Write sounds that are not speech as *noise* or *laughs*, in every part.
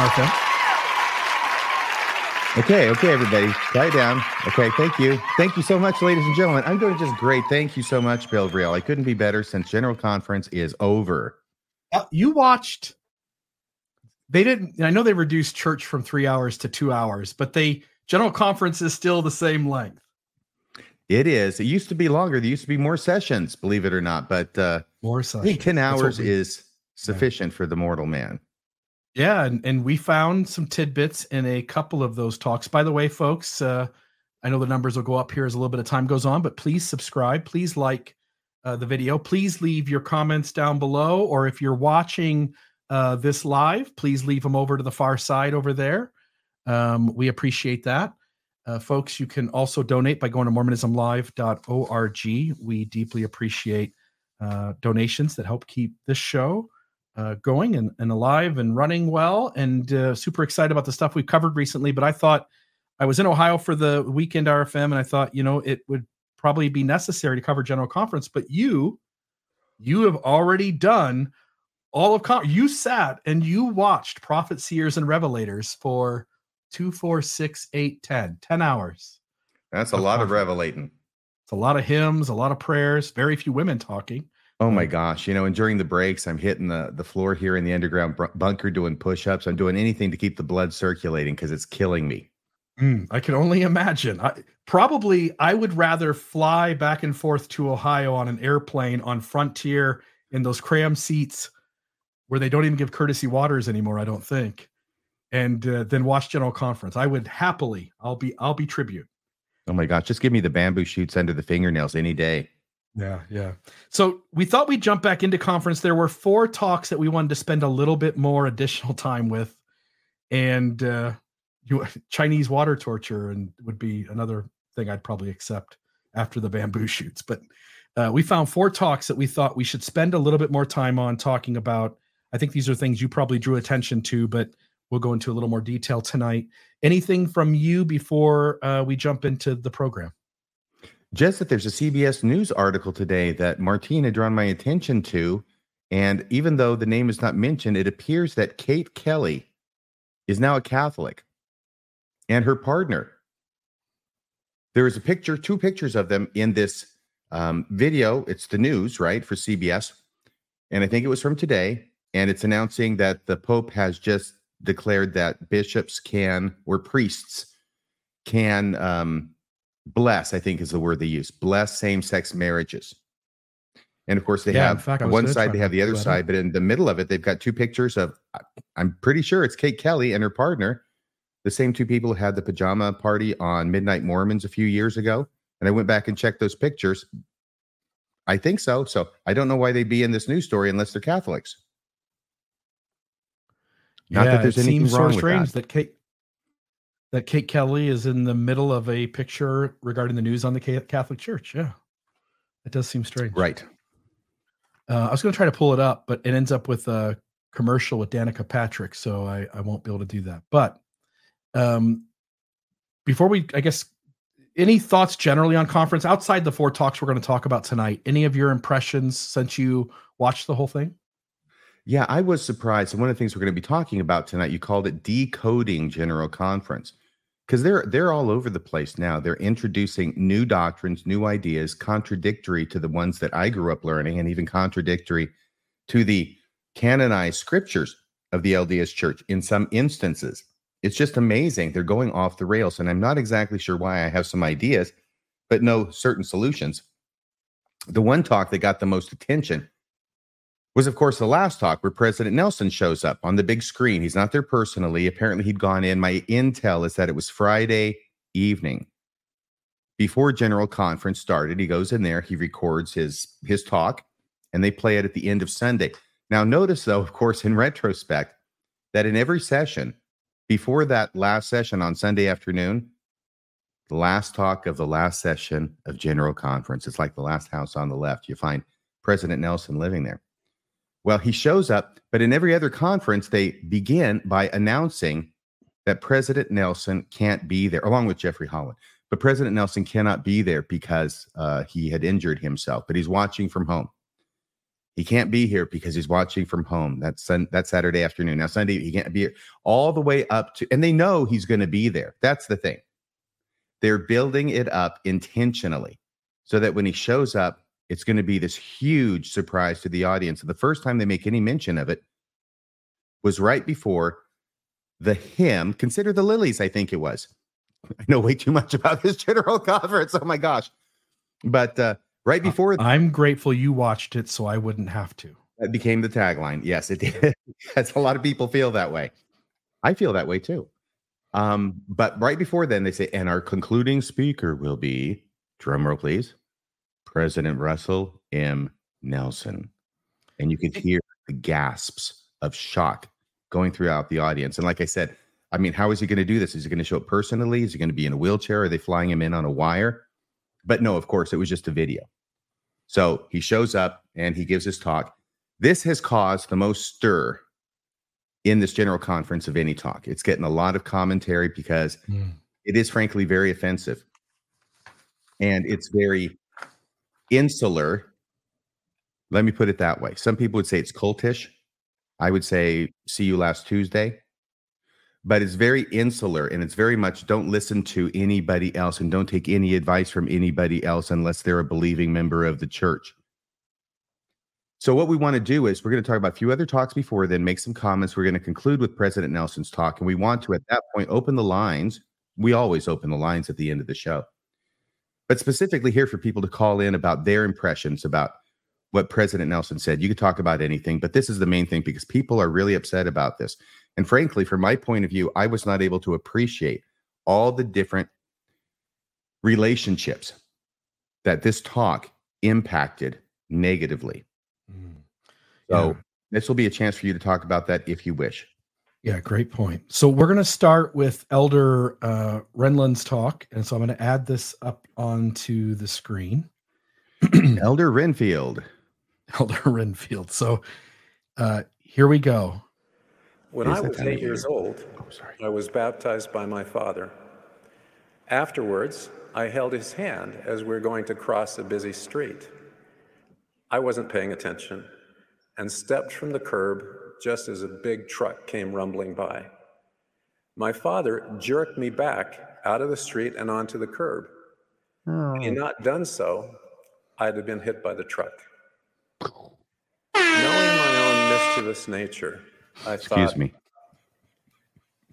How you doing, Arthur? Okay, okay, everybody, quiet down. Okay, thank you, thank you so much, ladies and gentlemen. I'm doing just great. Thank you so much, Bill Reel. I couldn't be better since General Conference is over. Uh, you watched. They didn't. I know they reduced church from three hours to two hours, but they General Conference is still the same length. It is. It used to be longer. There used to be more sessions, believe it or not. But uh, more sessions. I think ten hours we, is sufficient yeah. for the mortal man. Yeah, and, and we found some tidbits in a couple of those talks. By the way, folks, uh, I know the numbers will go up here as a little bit of time goes on, but please subscribe. Please like uh, the video. Please leave your comments down below, or if you're watching uh, this live, please leave them over to the far side over there. Um, we appreciate that. Uh, folks, you can also donate by going to mormonismlive.org. We deeply appreciate uh, donations that help keep this show uh, going and, and alive and running well and uh, super excited about the stuff we've covered recently. But I thought I was in Ohio for the weekend RFM and I thought, you know, it would probably be necessary to cover General Conference. But you, you have already done all of con- you sat and you watched prophet seers and revelators for two, four, six, eight, ten, ten hours. That's a lot of revelating. It's a lot of hymns, a lot of prayers, very few women talking. Oh my gosh, you know, and during the breaks, I'm hitting the the floor here in the underground bunker doing push-ups. I'm doing anything to keep the blood circulating because it's killing me. Mm, I can only imagine. I, probably, I would rather fly back and forth to Ohio on an airplane on Frontier in those cram seats where they don't even give courtesy waters anymore. I don't think, and uh, then watch General Conference. I would happily. I'll be. I'll be tribute. Oh my gosh, just give me the bamboo shoots under the fingernails any day. Yeah, yeah. So we thought we'd jump back into conference. There were four talks that we wanted to spend a little bit more additional time with, and uh, you, *laughs* Chinese water torture and would be another thing I'd probably accept after the bamboo *laughs* shoots. But uh, we found four talks that we thought we should spend a little bit more time on talking about. I think these are things you probably drew attention to, but we'll go into a little more detail tonight. Anything from you before uh, we jump into the program? Just that there's a CBS News article today that Martine had drawn my attention to. And even though the name is not mentioned, it appears that Kate Kelly is now a Catholic and her partner. There is a picture, two pictures of them in this um, video. It's the news, right, for CBS. And I think it was from today. And it's announcing that the Pope has just declared that bishops can, or priests can um, bless, I think is the word they use, bless same sex marriages. And of course, they yeah, have fact, one side, they have the other side, but in the middle of it, they've got two pictures of, I'm pretty sure it's Kate Kelly and her partner, the same two people who had the pajama party on Midnight Mormons a few years ago. And I went back and checked those pictures. I think so. So I don't know why they'd be in this news story unless they're Catholics. Not yeah, that there's anything wrong so strange with that. that Kate that Kate Kelly is in the middle of a picture regarding the news on the Catholic Church. Yeah, it does seem strange. Right. Uh, I was going to try to pull it up, but it ends up with a commercial with Danica Patrick, so I, I won't be able to do that. But um, before we, I guess, any thoughts generally on conference outside the four talks we're going to talk about tonight? Any of your impressions since you watched the whole thing? Yeah, I was surprised. And one of the things we're going to be talking about tonight, you called it decoding General Conference because they're they're all over the place now. They're introducing new doctrines, new ideas, contradictory to the ones that I grew up learning, and even contradictory to the canonized scriptures of the LDS Church in some instances. It's just amazing. They're going off the rails, and I'm not exactly sure why. I have some ideas, but no certain solutions. The one talk that got the most attention was, of course, the last talk where President Nelson shows up on the big screen. He's not there personally. Apparently, he'd gone in. My intel is that it was Friday evening before General Conference started. He goes in there, he records his his talk, and they play it at the end of Sunday. Now, notice though, *laughs* of course, in retrospect, that in every session before that last session on Sunday afternoon, the last talk of the last session of General Conference, it's like the last house on the left. You find President Nelson living there. Well, he shows up, but in every other conference, they begin by announcing that President Nelson can't be there, along with Jeffrey Holland. But President Nelson cannot be there because uh, he had injured himself, but he's watching from home. He can't be here because he's watching from home. That's sun, that Saturday afternoon. Now Sunday he can't be here. All the way up to, and they know he's going to be there. That's the thing. They're building it up intentionally so that when he shows up, it's going to be this huge surprise to the audience. And the first time they make any mention of it was right before the hymn. Consider the lilies, I think it was. I know way too much about this general *laughs* conference. Oh my gosh. But uh, right before I'm grateful you watched it so I wouldn't have to. That became the tagline. Yes, it did. *laughs* That's a lot of people feel that way. I feel that way too. Um, but right before then, they say, and our concluding speaker will be, drumroll please, President Russell M. Nelson. And you could hear the gasps of shock going throughout the audience. And like I said, I mean, how is he going to do this? Is he going to show up personally? Is he going to be in a wheelchair? Are they flying him in on a wire? But no, of course, it was just a video. So he shows up and he gives his talk. This has caused the most stir in this general conference of any talk. It's getting a lot of commentary because mm. it is frankly very offensive. And it's very insular. Let me put it that way. Some people would say it's cultish. I would say, see you last Tuesday. But it's very insular and it's very much don't listen to anybody else and don't take any advice from anybody else unless they're a believing member of the church. So, what we want to do is we're going to talk about a few other talks before then, make some comments. We're going to conclude with President Nelson's talk. And we want to, at that point, open the lines. We always open the lines at the end of the show, but specifically here for people to call in about their impressions about what President Nelson said. You could talk about anything, but this is the main thing because people are really upset about this. And frankly, from my point of view, I was not able to appreciate all the different relationships that this talk impacted negatively. Mm. So, this will be a chance for you to talk about that if you wish. Yeah, great point. So we're going to start with Elder uh, Renlund's talk, and so I'm going to add this up onto the screen. *clears throat* Elder Renfield. Elder Renfield. So uh, here we go. When I was eight years old, oh, I was baptized by my father. Afterwards, I held his hand as we were going to cross a busy street. I wasn't paying attention and stepped from the curb just as a big truck came rumbling by. My father jerked me back out of the street and onto the curb. Oh. Had he oh. not done so, I'd have been hit by the truck. Knowing my own mischievous nature, I Excuse me.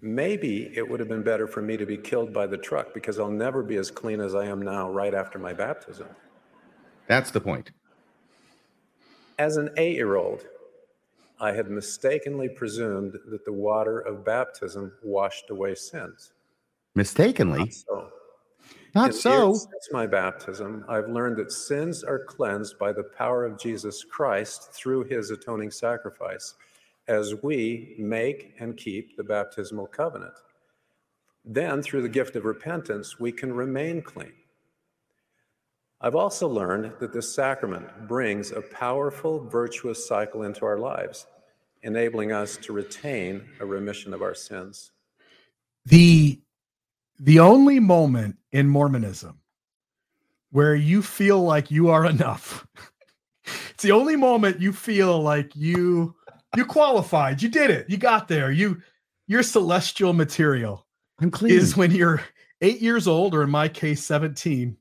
Maybe it would have been better for me to be killed by the truck because I'll never be as clean as I am now right after my baptism. That's the point. As an eight year old, I had mistakenly presumed that the water of baptism washed away sins. Mistakenly? Not so. Not so. Since my baptism, I've learned that sins are cleansed by the power of Jesus Christ through his atoning sacrifice as we make and keep the baptismal covenant. Then, through the gift of repentance, we can remain clean. I've also learned that this sacrament brings a powerful, virtuous cycle into our lives, enabling us to retain a remission of our sins. The, the only moment in Mormonism where you feel like you are *laughs* enough, it's the only moment you feel like you you qualified. You did it. You got there. you you're celestial material. I'm clean. Is when you're eight years old, or in my case, 17,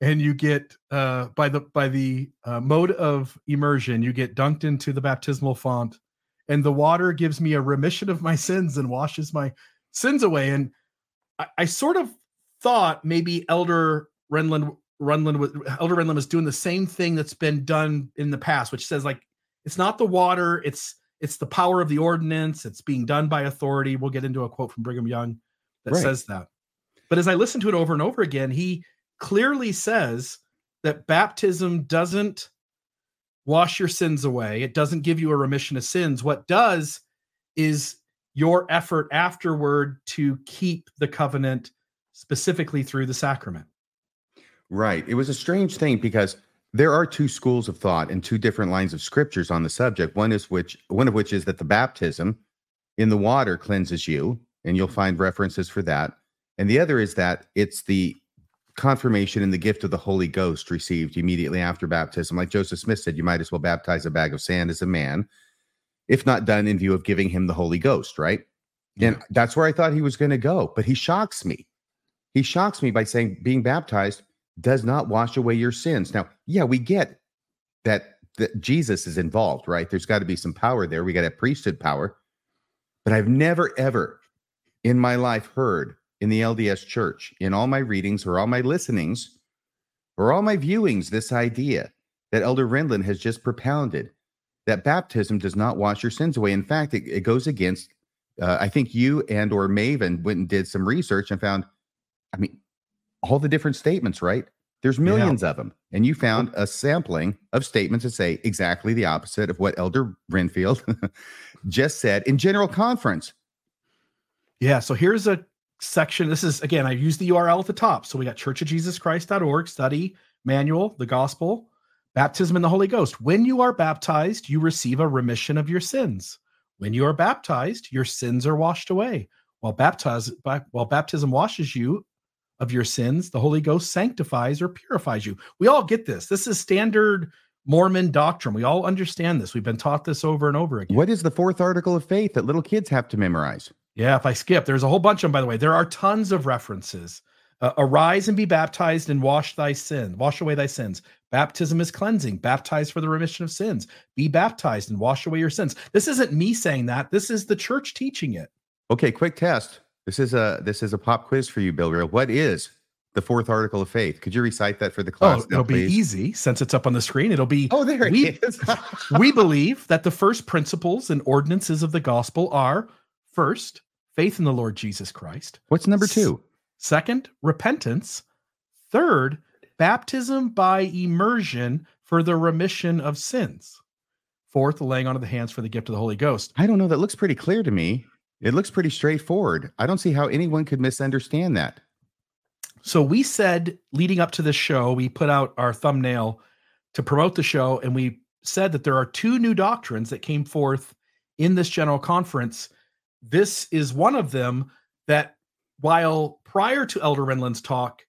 and you get uh, by the by the uh, mode of immersion, you get dunked into the baptismal font, and the water gives me a remission of my sins and washes my sins away. And I, I sort of thought maybe Elder Renlund Renlund Elder Renlund was doing the same thing that's been done in the past, which says like it's not the water it's it's the power of the ordinance it's being done by authority we'll get into a quote from brigham young that right. says that but as i listen to it over and over again he clearly says that baptism doesn't wash your sins away. It doesn't give you a remission of sins. What does is your effort afterward to keep the covenant specifically through the sacrament. Right. It was a strange thing because there are two schools of thought and two different lines of scriptures on the subject. One is which one of which is that the baptism in the water cleanses you, and you'll mm-hmm. find references for that. And the other is that it's the confirmation in the gift of the Holy Ghost received immediately after baptism. Like Joseph Smith said, you might as well baptize a bag of sand as a man, if not done in view of giving him the Holy Ghost, right? Yeah. And that's where I thought he was going to go. But he shocks me. He shocks me by saying being baptized does not wash away your sins. Now, yeah, we get that, that Jesus is involved, right? There's got to be some power there. We got a priesthood power. But I've never, ever in my life heard in the LDS church, in all my readings or all my listenings or all my viewings, this idea that Elder Renlund has just propounded that baptism does not wash your sins away. In fact, it, it goes against. Uh, I think you and or Maven went and did some research and found. I mean, all the different statements, right? There's millions yeah. of them, and you found a sampling of statements that say exactly the opposite of what Elder Renfield *laughs* just said in general conference. Yeah. So here's a section. This is again, I use the URL at the top. So we got churchofjesuschrist.org, study manual, the gospel, baptism in the Holy Ghost. When you are baptized, you receive a remission of your sins. When you are baptized, your sins are washed away. While baptized, while baptism washes you of your sins, the Holy Ghost sanctifies or purifies you. We all get this. This is standard Mormon doctrine. We all understand this. We've been taught this over and over again. What is the fourth article of faith that little kids have to memorize? Yeah, if I skip, there's a whole bunch of them, by the way. There are tons of references. Uh, arise and be baptized and wash thy sin, wash away thy sins. Baptism is cleansing, baptized for the remission of sins. Be baptized and wash away your sins. This isn't me saying that. This is the church teaching it. Okay, quick test. This is a this is a pop quiz for you, Bill Reel. What is the fourth article of faith? Could you recite that for the class? Oh, it'll now, be easy since it's up on the screen. It'll be Oh, there we, it is. *laughs* we believe that the first principles and ordinances of the gospel are first, faith in the Lord Jesus Christ. What's number two? Second, repentance. Third, baptism by immersion for the remission of sins. Fourth, laying on of the hands for the gift of the Holy Ghost. I don't know. That looks pretty clear to me. It looks pretty straightforward. I don't see how anyone could misunderstand that. So we said leading up to this show, we put out our thumbnail to promote the show, and we said that there are two new doctrines that came forth in this general conference this is one of them that while prior to Elder Renlund's talk,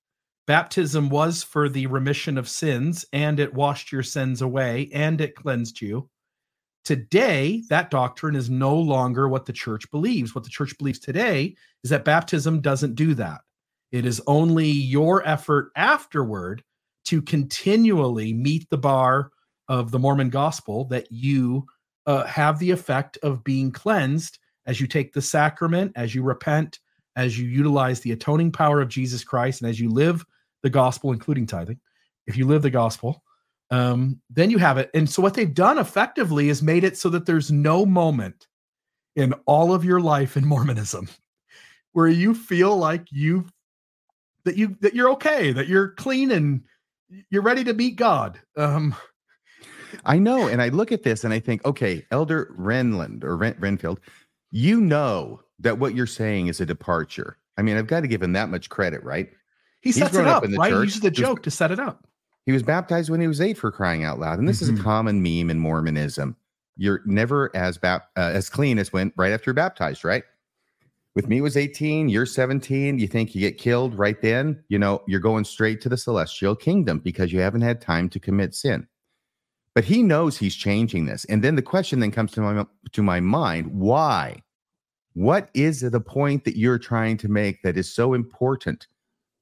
baptism was for the remission of sins and it washed your sins away and it cleansed you. Today, that doctrine is no longer what the church believes. What the church believes today is that baptism doesn't do that. It is only your effort afterward to continually meet the bar of the Mormon gospel that you uh, have the effect of being cleansed as you take the sacrament, as you repent, as you utilize the atoning power of Jesus Christ, and as you live the gospel, including tithing, if you live the gospel, um, then you have it. And so, what they've done effectively is made it so that there's no moment in all of your life in Mormonism *laughs* where you feel like you that you that you're okay, that you're clean and you're ready to meet God. Um, I know, and I look at this and I think, okay, Elder Renlund or Ren, Renfield, you know that what you're saying is a departure. I mean, I've got to give him that much credit, right? He sets it up, up right? Church. He uses the joke was, to set it up. He was baptized when he was eight for crying out loud. And this mm-hmm. is a mm-hmm. common meme in Mormonism. You're never as bap- uh, as clean as when right after you're baptized, right? With me, was 18, you're 17. You think you get killed right then? You know, you're going straight to the celestial kingdom because you haven't had time to commit sin. But he knows he's changing this. And then the question then comes to my to my mind, why? What is the point that you're trying to make that is so important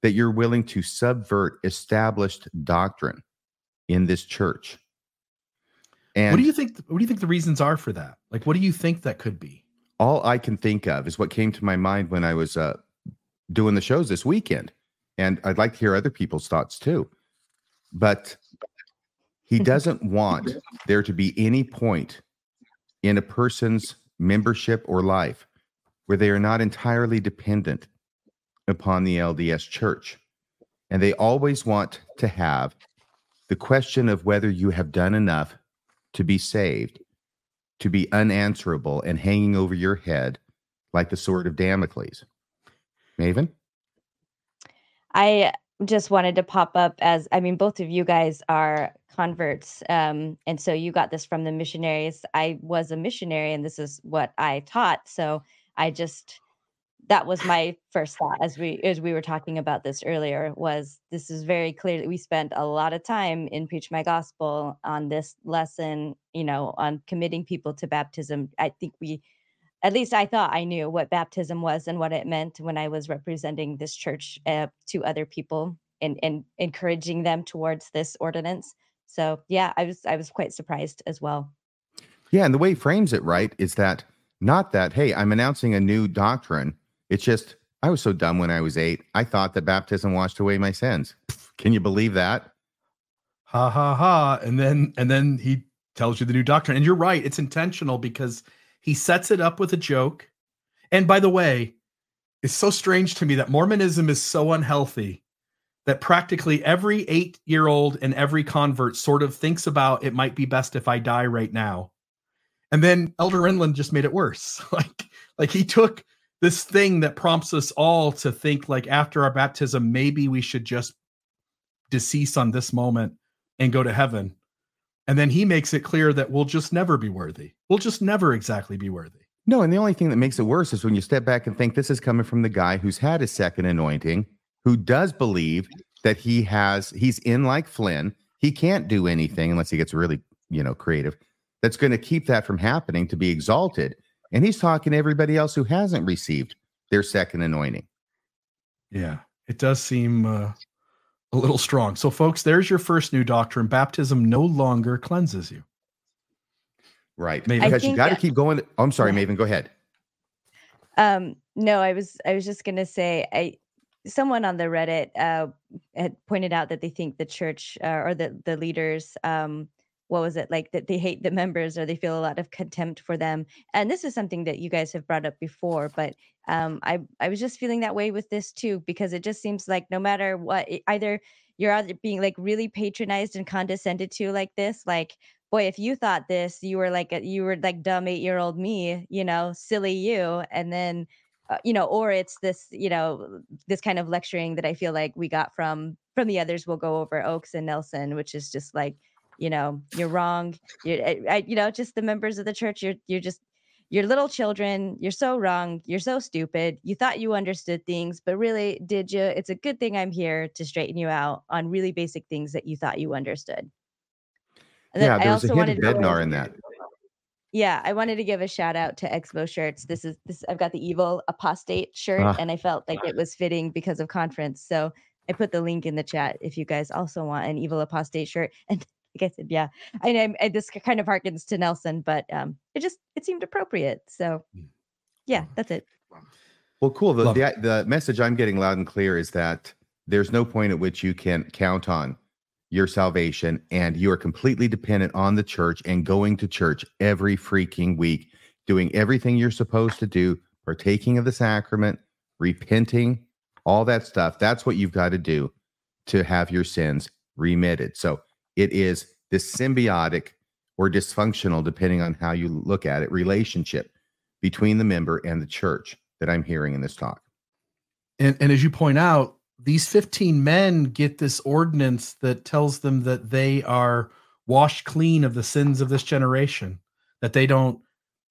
that you're willing to subvert established doctrine in this church? And what do you think what do you think the reasons are for that? Like what do you think that could be? All I can think of is what came to my mind when I was uh, doing the shows this weekend. And I'd like to hear other people's thoughts too. But he mm-hmm. doesn't want there to be any point in a person's membership or life where they are not entirely dependent upon the LDS church. And they always want to have the question of whether you have done enough to be saved to be unanswerable and hanging over your head like the sword of Damocles. Maven? I just wanted to pop up as I mean, both of you guys are converts. Um, and so you got this from the missionaries. I was a missionary and this is what I taught. So I just that was my first thought as we as we were talking about this earlier was this is very clear that we spent a lot of time in preach my gospel on this lesson you know on committing people to baptism i think we at least i thought i knew what baptism was and what it meant when i was representing this church uh, to other people and, and encouraging them towards this ordinance so yeah i was i was quite surprised as well yeah and the way he frames it right is that not that hey i'm announcing a new doctrine it's just, I was so dumb when I was eight. I thought that baptism washed away my sins. Can you believe that? Ha ha ha. And then, and then he tells you the new doctrine. And you're right. It's intentional because he sets it up with a joke. And by the way, it's so strange to me that Mormonism is so unhealthy that practically every eight year old and every convert sort of thinks about it might be best if I die right now. And then Elder Renlund just made it worse. *laughs* like, like he took this thing that prompts us all to think like after our baptism maybe we should just decease on this moment and go to heaven and then he makes it clear that we'll just never be worthy we'll just never exactly be worthy no and the only thing that makes it worse is when you step back and think this is coming from the guy who's had his second anointing who does believe that he has he's in like flynn he can't do anything unless he gets really you know creative that's going to keep that from happening to be exalted and he's talking to everybody else who hasn't received their second anointing. Yeah, it does seem uh, a little strong. So, folks, there's your first new doctrine baptism no longer cleanses you. Right. Maven. Because you got to keep going. Oh, I'm sorry, Maven, go ahead. Um, no, I was I was just gonna say I someone on the Reddit uh, had pointed out that they think the church uh, or the the leaders um, what was it like that they hate the members or they feel a lot of contempt for them. And this is something that you guys have brought up before but um, i i was just feeling that way with this too because it just seems like no matter what either you're either being like really patronized and condescended to like this like boy if you thought this you were like a, you were like dumb eight year old me you know silly you and then uh, you know or it's this you know this kind of lecturing that i feel like we got from from the others. We'll go over oaks and nelson which is just like you know you're wrong. You I, you know just the members of the church you're you're just you're little children. You're so wrong. You're so stupid. You thought you understood things but really did you? It's a good thing i'm here to straighten you out on really basic things that you thought you understood. And yeah there's a of bednar in that yeah i wanted to give a shout out to exmo shirts this is this i've got the evil apostate shirt uh, and i felt like it *laughs* was fitting because of conference so i put the link in the chat if you guys also want an evil apostate shirt *laughs* and like I said, yeah, I know this kind of harkens to Nelson, but um, it just it seemed appropriate. So, mm. yeah, that's it. Well, cool. The, the, the message I'm getting loud and clear is that there's no point at which you can count on your salvation, and you are completely dependent on the church and going to church every freaking week, doing everything you're supposed to do, partaking of the sacrament, repenting, all that stuff. That's what you've got to do to have your sins remitted. So it is this symbiotic or dysfunctional, depending on how you look at it, relationship between the member and the church that I'm hearing in this talk. And, and as you point out, these 15 men get this ordinance that tells them that they are washed clean of the sins of this generation, that they don't,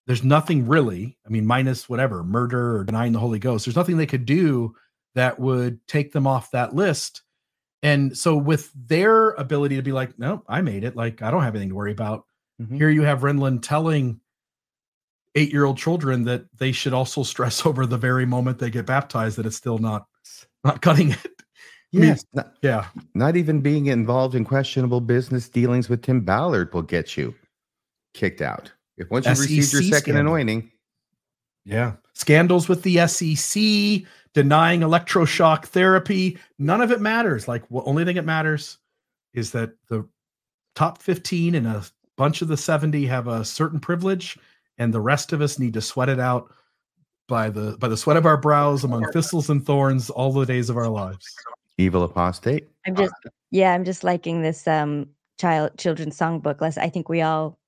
there's nothing really, I mean, minus whatever, murder or denying the Holy Ghost, there's nothing they could do that would take them off that list. And so with their ability to be like, no, I made it. Like I don't have anything to worry about. Mm-hmm. Here you have Renlund telling eight-year-old children that they should also *laughs* stress over the very moment they get baptized that it's still not not cutting it. *laughs* Yes. I mean, not, yeah. Not even being involved in questionable business dealings with Tim Ballard will get you kicked out. If once you receive your second scandal. anointing. Yeah. Scandals with the SEC, denying electroshock therapy. None of it matters. Like, the only thing that matters is that the top 15 and a bunch of the 70 have a certain privilege, and the rest of us need to sweat it out by the by the sweat of our brows among thistles and thorns all the days of our lives. Evil apostate. I'm just yeah, I'm just liking this um child children's songbook. Less I think we all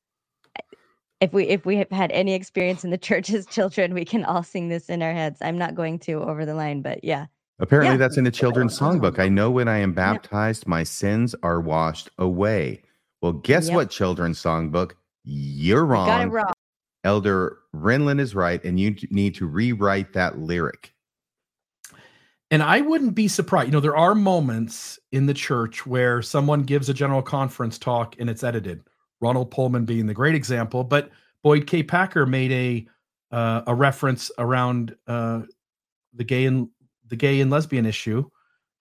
if we if we have had any experience in the *laughs* church as children, we can all sing this in our heads. I'm not going to over the line, but yeah. Apparently, yeah. that's in the children's songbook. I know when I am baptized, my sins are washed away. Well, guess yep. what, children's songbook? You're wrong. You got it wrong. Elder Renlund is right, and you need to rewrite that lyric. And I wouldn't be surprised. You know, there are moments in the church where someone gives a general conference talk and it's edited. Ronald Poelman being the great example, but Boyd K. Packer made a uh, a reference around uh, the gay and the gay and lesbian issue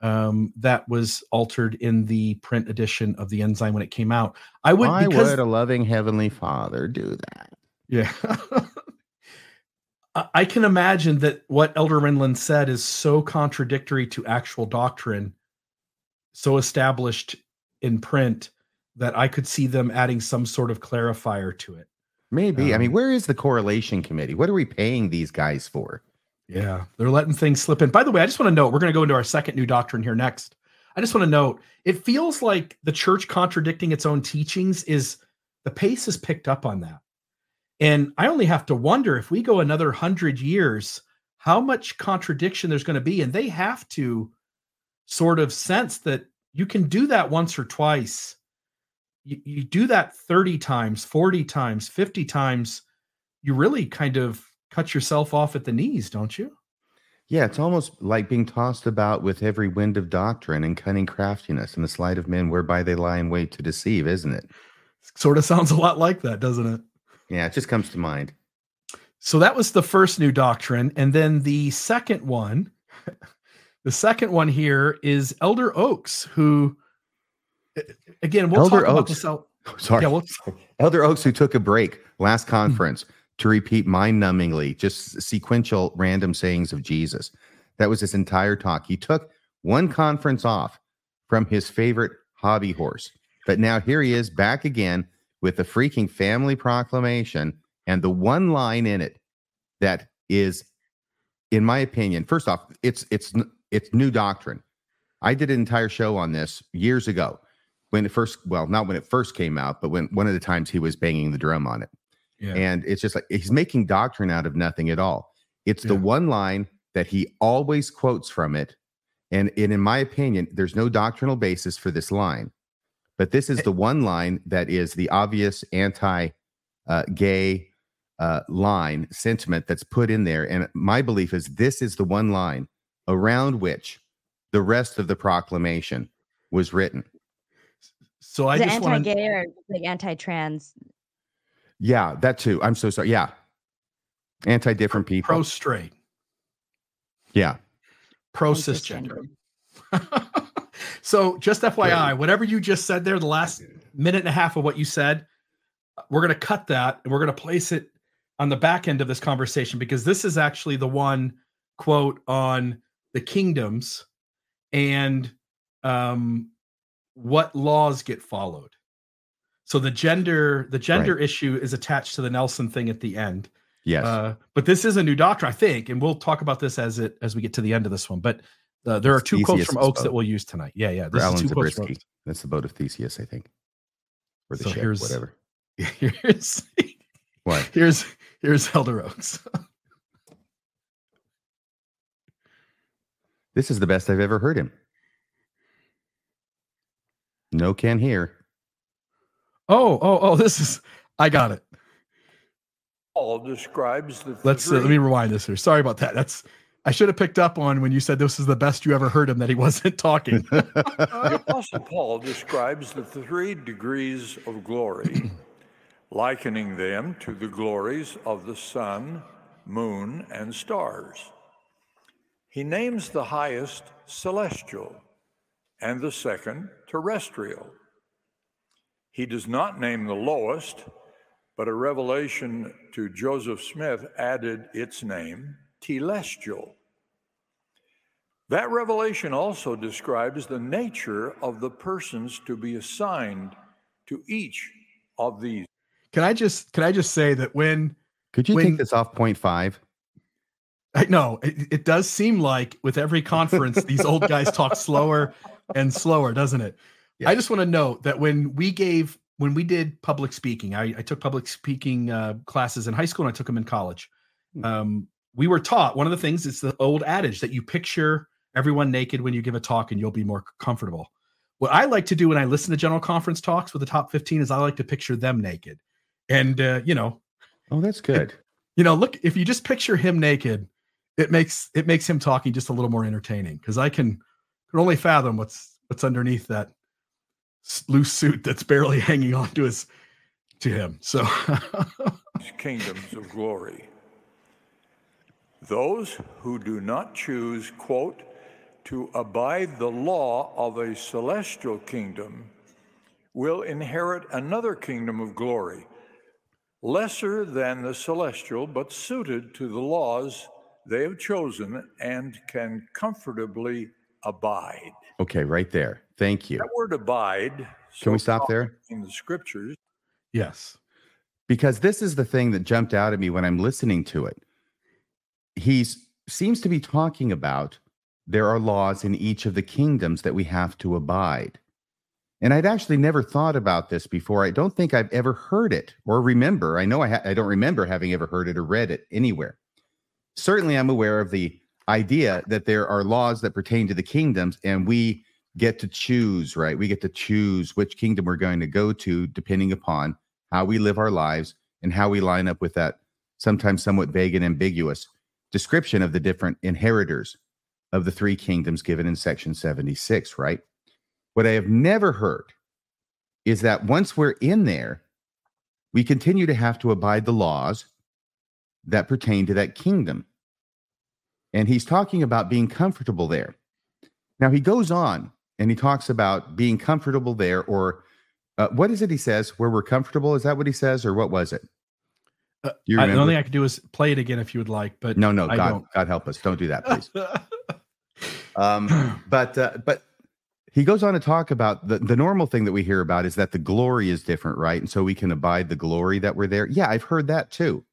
um, that was altered in the print edition of the ensign when it came out. I would Why because, would a loving heavenly father do that? Yeah. *laughs* I can imagine that what Elder Renlund said is so contradictory to actual doctrine, so established in print that I could see them adding some sort of clarifier to it. Maybe. Um, I mean, um, where is the correlation committee? What are we paying these guys for? Yeah, they're letting things slip in. By the way, I just want to note we're going to go into our second new doctrine here next. I just want to note it feels like the church contradicting its own teachings is the pace has picked up on that. And I only have to wonder if we go another hundred years, how much contradiction there's going to be. And they have to sort of sense that you can do that once or twice. You, you do that 30 times, 40 times, 50 times. You really kind of cut yourself off at the knees, don't you? Yeah, it's almost like being tossed about with every wind of doctrine and cunning craftiness and the sleight of men whereby they lie in wait to deceive, isn't it? Sort of sounds a lot like that, doesn't it? Yeah, it just comes to mind. So that was the first new doctrine. And then the second one, the second one here is Elder Oaks, who, again, we'll Elder talk Oaks. about this. *laughs* Sorry. Yeah, we'll... *laughs* Elder Oaks, who took a break last hmm. conference to repeat mind numbingly, just sequential random sayings of Jesus. That was his entire talk. He took one conference off from his favorite hobby horse. But now here he is back again with the freaking family proclamation and the one line in it that is in my opinion first off it's it's it's new doctrine. I did an entire show on this years ago when it first well not when it first came out but when one of the times he was banging the drum on it. Yeah. and it's just like he's making doctrine out of nothing at all. It's yeah. the one line that he always quotes from it. And, and in my opinion there's no doctrinal basis for this line but this is eh the one line that is the obvious anti uh, gay uh, line sentiment that's put in there. And my belief is this is the one line around which the rest of the proclamation was written. So I is just anti-gay wanna... or like anti-trans. Yeah, that too. I'm so sorry. Yeah, anti-different people. Pro straight. Yeah. Pro cisgender. *laughs* So just FYI, whatever you just said there, the last minute and a half of what you said, we're going to cut that and we're going to place it on the back end of this conversation because this is actually the one quote on the kingdoms and um, what laws get followed. So the gender the gender right. issue is attached to the Nelson thing at the end. Yes. Uh, but this is a new doctrine, I think, and we'll talk about this as it as we get to the end of this one. But uh, there are two quotes from Oaks boat. that we'll use tonight. Yeah, yeah. This is two quotes from That's the boat of Theseus, I think. Or the so ship, here's, whatever. *laughs* Here's what? Here's here's Elder Oaks. *laughs* this is the best I've ever heard him. No can hear. Oh, oh, oh, this is I got it. All describes the Let's uh, let me rewind this here. Sorry about that. That's I should have picked up on when you said this is the best you ever heard him that he wasn't talking. *laughs* the Apostle Paul describes the three degrees of glory, *clears throat* likening them to the glories of the sun, moon, and stars. He names the highest celestial and the second terrestrial. He does not name the lowest, but a revelation to Joseph Smith added its name, telestial. That revelation also describes the nature of the persons to be assigned to each of these. Can I just can I just say that when could you when, take this off point five? I know it, it does seem like with every conference these old guys talk slower and slower, doesn't it? Yeah. I just want to note that when we gave when we did public speaking, I, I took public speaking uh, classes in high school and I took them in college. Hmm. Um, we were taught one of the things it's the old adage that you picture everyone naked when you give a talk and you'll be more comfortable. What I like to do when I listen to general conference talks with the top 15 is I like to picture them naked. And, uh, you know, Oh, that's good. you know, look if you just picture him naked, it makes it makes him talking just a little more entertaining because I can can only fathom what's what's underneath that loose suit that's barely *laughs* hanging on to his to him. So *laughs* kingdoms of glory. Those who do not choose, quote, to abide the law of a celestial kingdom will inherit another kingdom of glory, lesser than the celestial, but suited to the laws they have chosen and can comfortably abide. Okay, right there. Thank you. That word abide. So Can we stop there? In the scriptures. Yes. Because this is the thing that jumped out at me when I'm listening to it. He seems to be talking about there are laws in each of the kingdoms that we have to abide. And I'd actually never thought about this before. I don't think I've ever heard it or remember. I know I, ha- I don't remember having ever heard it or read it anywhere. Certainly, I'm aware of the idea that there are laws that pertain to the kingdoms and we get to choose, right? We get to choose which kingdom we're going to go to depending upon how we live our lives and how we line up with that sometimes somewhat vague and ambiguous description of the different inheritors of the three kingdoms given in section 76, right? What I have never heard is that once we're in there, we continue to have to abide the laws that pertain to that kingdom. And he's talking about being comfortable there. Now, he goes on and he talks about being comfortable there, or uh, what is it he says, where we're comfortable? Is that what he says, or what was it? Uh, I, the only thing I could do is play it again if you would like, but no, no, God, God help us, don't do that, please. *laughs* um, but uh, but he goes on to talk about the the normal thing that we hear about is that the glory is different, right? And so we can abide the glory that we're there. Yeah, I've heard that too.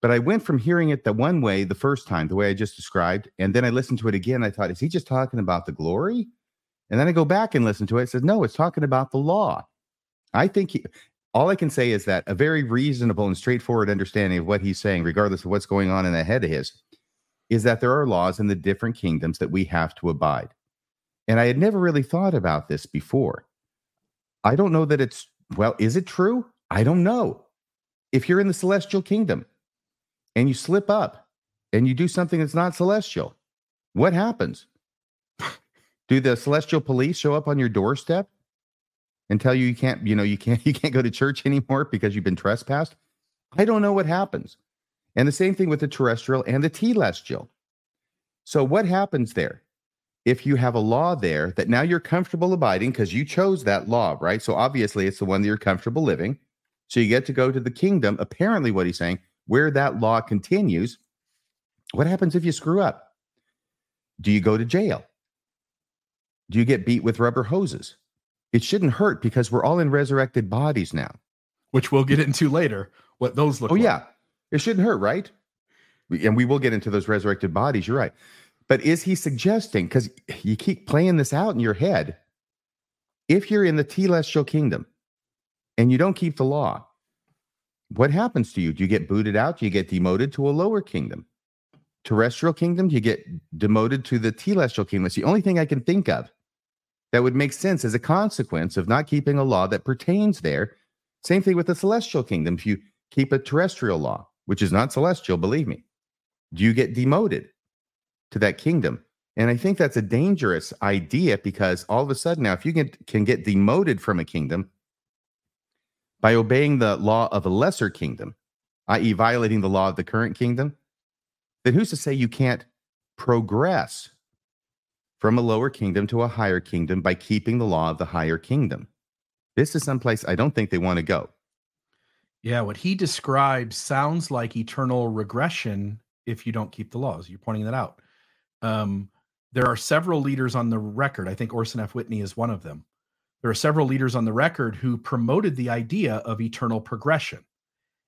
But I went from hearing it the one way the first time, the way I just described, and then I listened to it again. I thought, is he just talking about the glory? And then I go back and listen to it. It says, no, it's talking about the law. I think he, all I can say is that a very reasonable and straightforward understanding of what he's saying, regardless of what's going on in the head of his, is that there are laws in the different kingdoms that we have to abide. And I had never really thought about this before. I don't know that it's, well, is it true? I don't know. If you're in the celestial kingdom, and you slip up and you do something that's not celestial, what happens? Do the celestial police show up on your doorstep and tell you you can't, you know, you can't *laughs* you can't go to church anymore because you've been trespassed? I don't know what happens. And the same thing with the terrestrial and the telestial. So what happens there? If you have a law there that now you're comfortable abiding because you chose that law, right? So obviously it's the one that you're comfortable living. So you get to go to the kingdom. Apparently, what he's saying, where that law continues, what happens if you screw up? Do you go to jail? Do you get beat with rubber hoses? It shouldn't hurt because we're all in resurrected bodies now. Which we'll get into later, what those look oh, like. oh, like. yeah. It shouldn't hurt, right? And we will get into those resurrected bodies. You're right. But is he suggesting, because you keep playing this out in your head, if you're in the telestial kingdom and you don't keep the law, what happens to you? Do you get booted out? Do you get demoted to a lower kingdom? Terrestrial kingdom, do you get demoted to the telestial kingdom? It's the only thing I can think of that would make sense as a consequence of not keeping a law that pertains there. Same thing with the celestial kingdom. If you keep a terrestrial law, which is not celestial, believe me, do you get demoted to that kingdom? And I think that's a dangerous idea because all of a sudden now, if you get, can get demoted from a kingdom, by obeying the law of a lesser kingdom, i.e., violating the law of the current kingdom, then who's to say you can't progress from a lower kingdom to a higher kingdom by keeping the law of the higher kingdom? This is someplace I don't think they want to go. Yeah, what he describes sounds like eternal regression if you don't keep the laws. You're pointing that out. Um, there are several leaders on the record. I think Orson F. Whitney is one of them there are several leaders on the record who promoted the idea of eternal progression.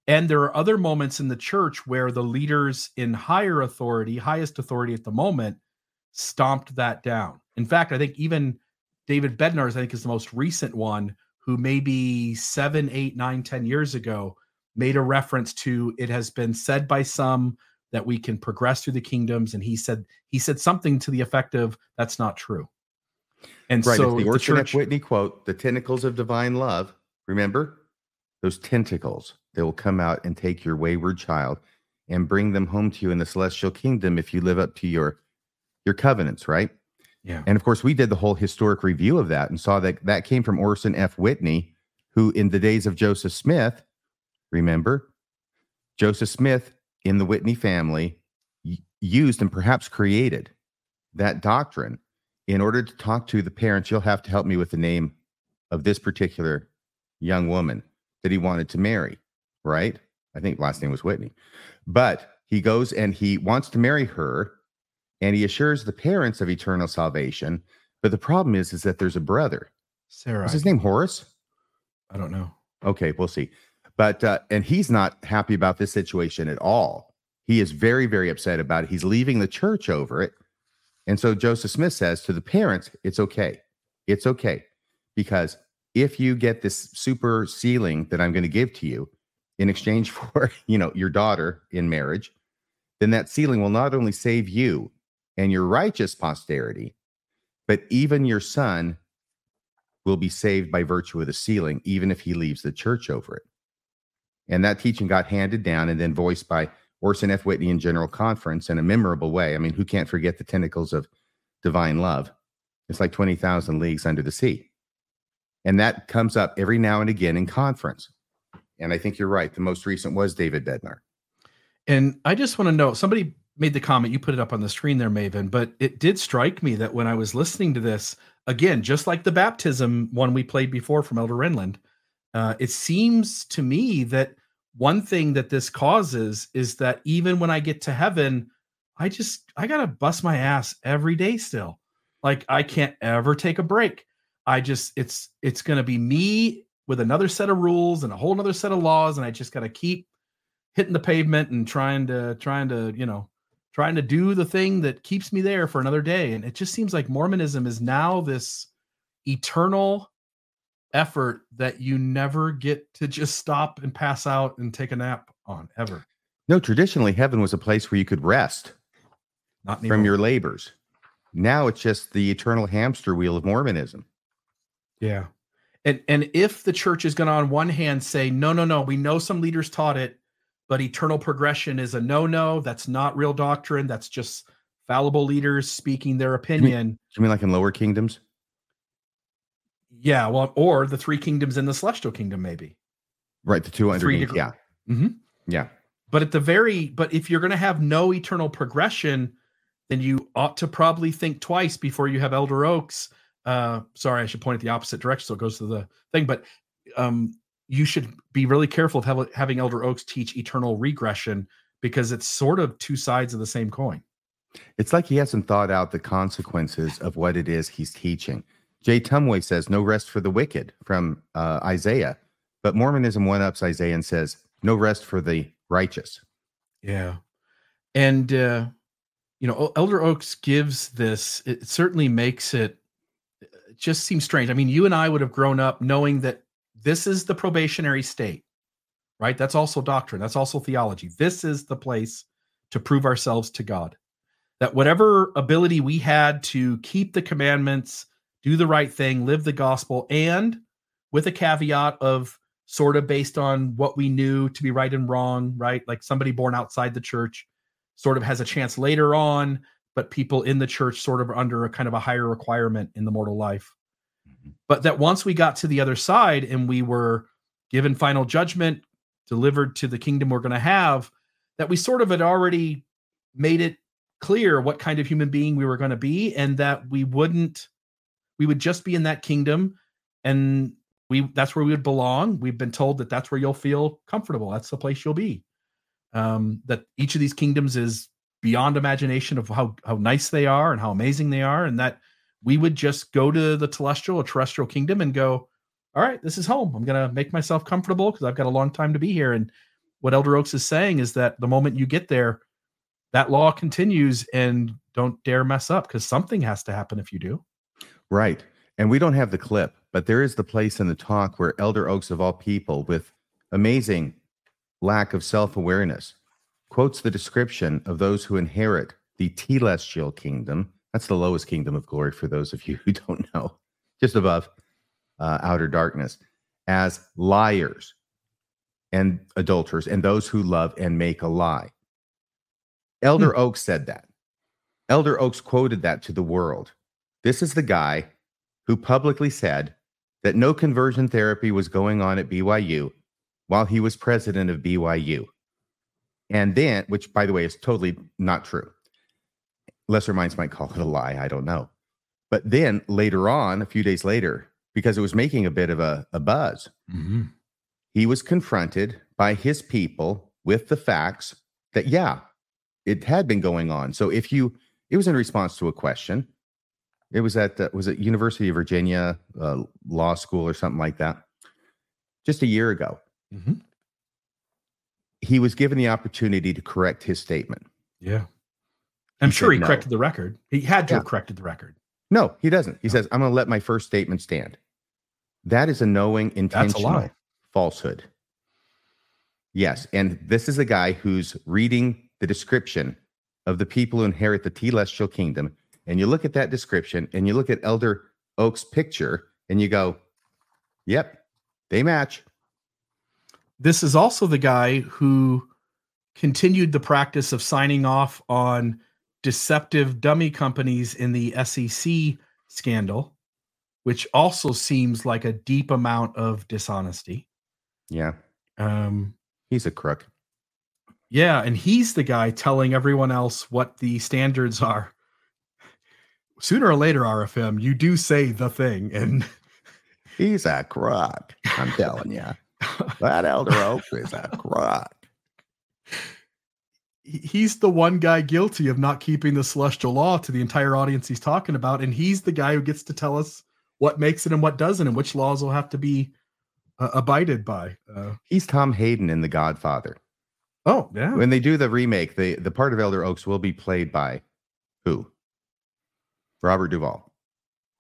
And there are other moments in the church where the leaders in higher authority, highest authority at the moment, stomped that down. In fact, I think even David Bednar's, I think, is the most recent one who maybe seven, eight, nine, ten years ago made a reference to it has been said by some that we can progress through the kingdoms. And he said, he said something to the effect of that's not true. And right, so the Orson church, F. Whitney quote, the tentacles of divine love, remember those tentacles they will come out and take your wayward child and bring them home to you in the celestial kingdom if you live up to your your covenants, right? Yeah. And of course, we did the whole historic review of that and saw that that came from Orson F. Whitney, who in the days of Joseph Smith, remember, Joseph Smith in the Whitney family used and perhaps created that doctrine in order to talk to the parents. You'll have to help me with the name of this particular young woman that he wanted to marry, right? I think last name was Whitney. But he goes and he wants to marry her and he assures the parents of eternal salvation. But the problem is, is that there's a brother. Sarah. Is his name Horace? I don't know. Okay, we'll see. But uh, and he's not happy about this situation at all. He is very, very upset about it. He's leaving the church over it. And so Joseph Smith says to the parents, it's okay. It's okay. Because if you get this super sealing that I'm going to give to you in exchange *laughs* for, you know, your daughter in marriage, then that sealing will not only save you and your righteous posterity, but even your son will be saved by virtue of the sealing, even if he leaves the church over it. And that teaching got handed down and then voiced by Orson F. Whitney in General Conference in a memorable way. I mean, who can't forget the tentacles of divine love? It's like 20,000 leagues under the sea. And that comes up every now and again in conference. And I think you're right. The most recent was David Bednar. And I just want to know somebody made the comment, you put it up on the screen there, Maven, but it did strike me that when I was listening to this, again, just like the baptism one we played before from Elder Renlund, uh, it seems to me that one thing that this causes is that even when I get to heaven, I just I gotta bust my ass every day still. Like I can't ever take a break. I just it's it's gonna be me with another set of rules and a whole other set of laws, and I just gotta keep hitting the pavement and trying to trying to you know trying to do the thing that keeps me there for another day. And it just seems like Mormonism is now this eternal effort that you never get to just stop and pass out and take a nap on ever. No, traditionally heaven was a place where you could rest Not from your labors. Now it's just the eternal hamster wheel of Mormonism. Yeah. And and if the church is going to on one hand say no no no, we know some leaders taught it, but eternal progression is a no-no, that's not real doctrine, that's just fallible leaders speaking their opinion. You mean, you mean like in lower kingdoms? Yeah, well, or the three kingdoms in the celestial kingdom, maybe. Right, the two underneath. Yeah. Mm-hmm. Yeah. But at the very, but if you're going to have no eternal progression, then you ought to probably think twice before you have Elder Oaks. Uh, sorry, I should point it the opposite direction, so it goes to the thing. But um, you should be really careful of having Elder Oaks teach eternal regression because it's sort of two sides of the same coin. It's like he hasn't thought out the consequences of what it is he's teaching. Jay Tumway says, No rest for the wicked from uh, Isaiah. But Mormonism one ups Isaiah and says, No rest for the righteous. Yeah. And, uh, you know, Elder Oaks gives this, it certainly makes it, it just seems strange. I mean, you and I would have grown up knowing that this is the probationary state, right? That's also doctrine, that's also theology. This is the place to prove ourselves to God. That whatever ability we had to keep the commandments, do the right thing, live the gospel, and with a caveat of sort of based on what we knew to be right and wrong, right? Like somebody born outside the church sort of has a chance later on, but people in the church sort of under a kind of a higher requirement in the mortal life. But that once we got to the other side and we were given final judgment, delivered to the kingdom we're going to have, that we sort of had already made it clear what kind of human being we were going to be and that we wouldn't we would just be in that kingdom and we that's where we would belong. We've been told that that's where you'll feel comfortable. That's the place you'll be. Um, that each of these kingdoms is beyond imagination of how how nice they are and how amazing they are and that we would just go to the celestial or terrestrial kingdom and go all right this is home i'm going to make myself comfortable because i've got a long time to be here and what elder oaks is saying is that the moment you get there that law continues and don't dare mess up because something has to happen if you do Right. And we don't have the clip, but there is the place in the talk where Elder Oaks, of all people, with amazing lack of self awareness, quotes the description of those who inherit the telestial kingdom. That's the lowest kingdom of glory for those of you *laughs* who don't know, just above uh, outer darkness, as liars. and adulterers and those who love and make a lie. Elder hmm. Oaks said that. Elder Oaks quoted that to the world. This is the guy who publicly said that no conversion therapy was going on at BYU while he was president of BYU. And then, which by the way is totally not true. Lesser minds might call it a lie. I don't know. But then later on, a few days later, because it was making a bit of a, a buzz, mm-hmm. he was confronted by his people with the facts that, yeah, it had been going on. So if you, it was in response to a question. It was at, uh, was it University of Virginia uh, Law School or something like that, just a year ago. Mm-hmm. He was given the opportunity to correct his statement. Yeah. I'm he sure he no. corrected the record. He had to yeah. have corrected the record. No, he doesn't. He no. says, I'm going to let my first statement stand. That is a knowing, intentional falsehood. Yes. And this is a guy who's reading the description of the people who inherit the celestial kingdom. And you look at that description and you look at Elder Oak's picture and you go, yep, they match. This is also the guy who continued the practice of signing off on deceptive dummy companies in the SEC scandal, which also seems like a deep amount of dishonesty. Yeah. Um, he's a crook. Yeah, and he's the guy telling everyone else what the standards are. Sooner or later, RFM, you do say the thing, and *laughs* he's a crook. I'm telling you, *laughs* that Elder Oak is a crook he's the one guy guilty of not keeping the celestial law to the entire audience he's talking about and he's the guy who gets to tell us what makes it and what doesn't and which laws will have to be uh, abided by uh, he's tom hagen in the godfather. Oh yeah. When they do the remake the the part of elder oaks will be played by who? Robert duvall.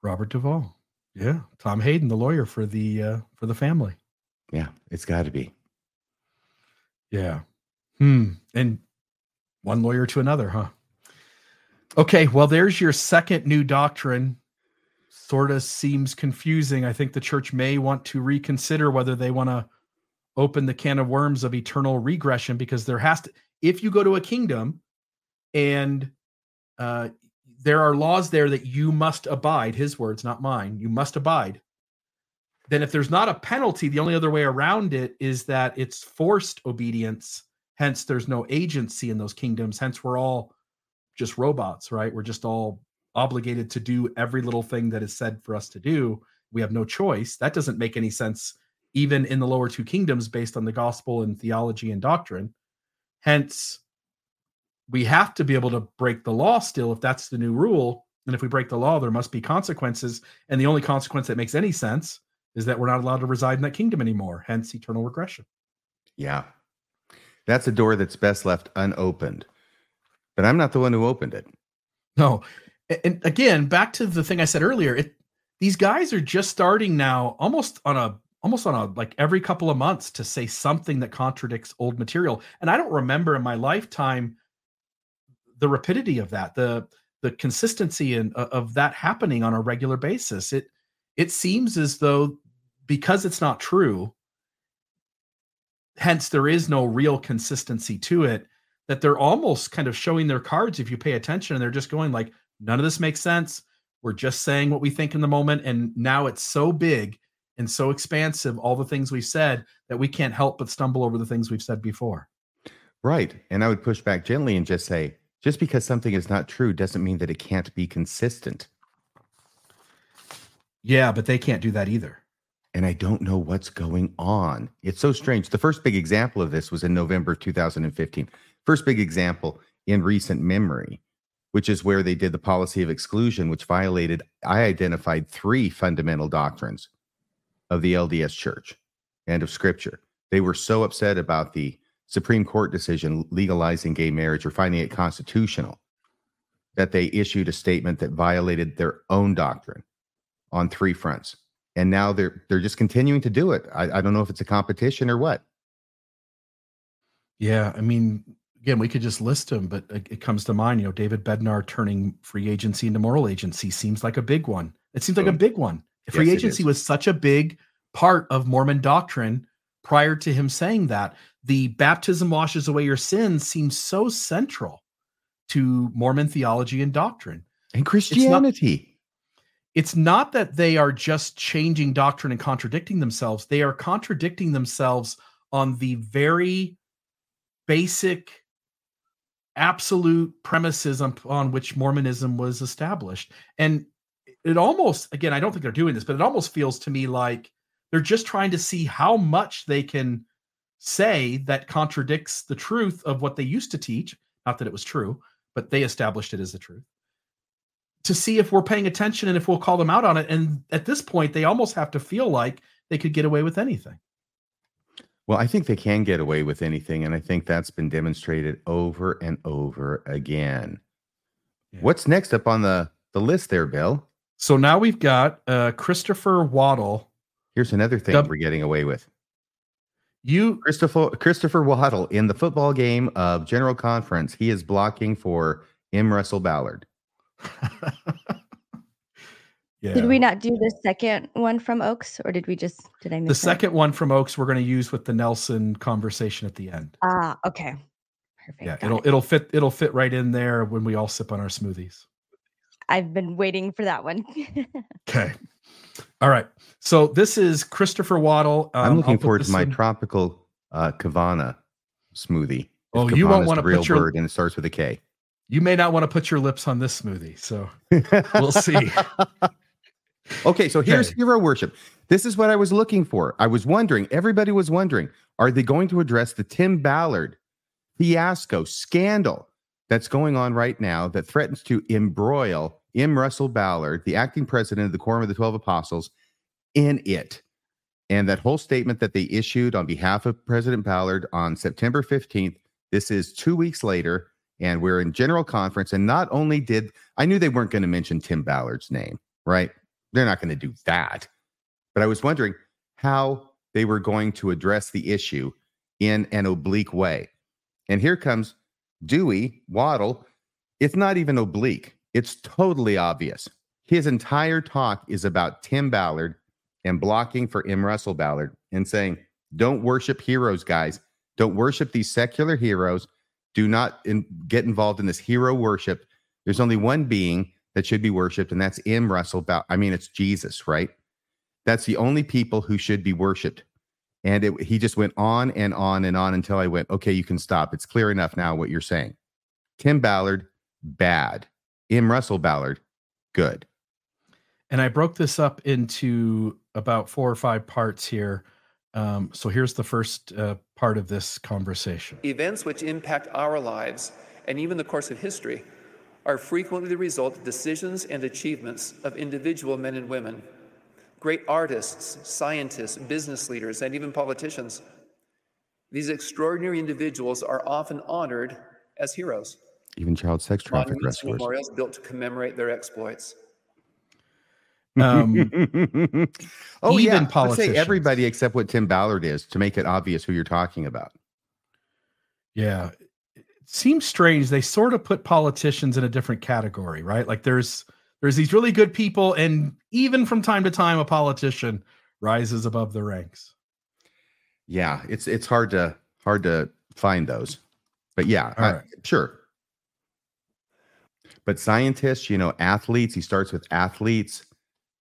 Robert duvall. Yeah. Tom hagen the lawyer for the uh for the family. Yeah it's got to be. Yeah. Hmm. And one lawyer to another, huh? Okay, well, there's your second new doctrine. Sort of seems confusing. I think the church may want to reconsider whether they want to open the can of worms of eternal regression because there has to, if you go to a kingdom and uh, there are laws there that you must abide, his words, not mine, you must abide. Then, if there's not a penalty, the only other way around it is that it's forced obedience Hence, there's no agency in those kingdoms. Hence, we're all just robots, right? We're just all obligated to do every little thing that is said for us to do. We have no choice. That doesn't make any sense, even in the lower two kingdoms, based on the gospel and theology and doctrine. Hence, we have to be able to break the law still if that's the new rule. And if we break the law, there must be consequences. And the only consequence that makes any sense is that we're not allowed to reside in that kingdom anymore, hence eternal regression. Yeah. That's a door that's best left unopened. But I'm not the one who opened it. No. And again, back to the thing I said earlier, it, these guys are just starting now almost on a almost on a like every couple of months to say something that contradicts old material. And I don't remember in my lifetime the rapidity of that, the the consistency and uh, of that happening on a regular basis. It it seems as though because it's not true, hence there is no real consistency to it that they're almost kind of showing their cards if you pay attention and they're just going like none of this makes sense. We're just saying what we think in the moment and now it's so big and so expansive all the things we've said that we can't help but stumble over the things we've said before. Right and i would push back gently and just say just because something is not true doesn't mean that it can't be consistent. Yeah but they can't do that either and I don't know what's going on. It's so strange. The first big example of this was in November 2015. First big example in recent memory, which is where they did the policy of exclusion, which violated, I identified three fundamental doctrines of the LDS church and of scripture. They were so upset about the Supreme Court decision legalizing gay marriage or finding it constitutional that they issued a statement that violated their own doctrine on three fronts and now they're they're just continuing to do it. I, I don't know if it's a competition or what. Yeah, I mean, again, we could just list them, but it, it comes to mind. You know, David Bednar turning free agency into moral agency seems like a big one. It seems like a big one. Free yes, agency was such a big part of Mormon doctrine. prior to him saying that. The baptism washes away your sins seems so central to Mormon theology and doctrine and Christianity. It's not, that they are just changing doctrine and contradicting themselves, they are contradicting themselves on the very basic absolute premises on, which Mormonism was established. And it almost, again, I don't think they're doing this, but it almost feels to me like they're just trying to see how much they can say that contradicts the truth of what they used to teach. Not that it was true, but they established it as the truth. To see if we're paying attention and if we'll call them out on it. And at this point, they almost have to feel like they could get away with anything. Well, I think they can get away with anything. And I think that's been demonstrated over and over again. Yeah. What's next up on the, the list there, Bill? So now we've got uh, Christopher Waddell. Here's another thing Dub- we're getting away with. You Christopher Christopher Waddell in the football game of General Conference, he is blocking for M. Russell Ballard. *laughs* yeah. Did we not do the second one from Oaks, or did we just did I miss the second one from Oaks? We're going to use with the Nelson conversation at the end. Ah, okay, perfect. Yeah, it'll it. it'll fit it'll fit right in there when we all sip on our smoothies. I've been waiting for that one. *laughs* okay. All right. So this is Christopher Waddell. Um, I'm looking forward to my in... tropical uh, Kavana smoothie. Oh, you won't want to real put your word and it starts with a K. You may not want to put your lips on this smoothie, so we'll *laughs* see. okay, so here's okay. hero worship. This is what I was looking for. I was wondering, everybody was wondering, are they going to address the Tim Ballard fiasco scandal that's going on right now that threatens to embroil M. Russell Ballard, the acting president of the Quorum of the Twelve Apostles, in it. And that whole statement that they issued on behalf of President Ballard on September 15th, this is two weeks later, and we're in general conference. And not only did I knew they weren't going to mention Tim Ballard's name, right? They're not going to do that. But I was wondering how they were going to address the issue in an oblique way. And here comes Dewey Waddell. It's not even oblique. It's totally obvious. His entire talk is about Tim Ballard and blocking for M. Russell Ballard and saying, don't worship heroes, guys. Don't worship these secular heroes. Do not in, get involved in this hero worship. There's only one being that should be worshiped, and that's M. Russell Ballard. I mean, it's Jesus, right? That's the only people who should be worshiped. And it, he just went on and on and on until I went, okay, you can stop. It's clear enough now what you're saying. Tim Ballard, bad. M. Russell Ballard, good. And I broke this up into about four or five parts here. Um, so here's the first uh, part of this conversation. Events which impact our lives and even the course of history are frequently the result of decisions and achievements of individual men and women, great artists, scientists, business leaders, and even politicians. These extraordinary individuals are often honored as heroes even child sex traffic rescuers. Memorials built to commemorate their exploits. Um, *laughs* oh even yeah, politicians. say everybody except what Tim Ballard is to make it obvious who you're talking about. Yeah, it seems strange. They sort of put politicians in a different category, right? Like there's there's these really good people, and even from time to time, a politician rises above the ranks. Yeah, it's it's hard to hard to find those, but yeah, I, right. sure. But scientists, you know, athletes, he starts with athletes,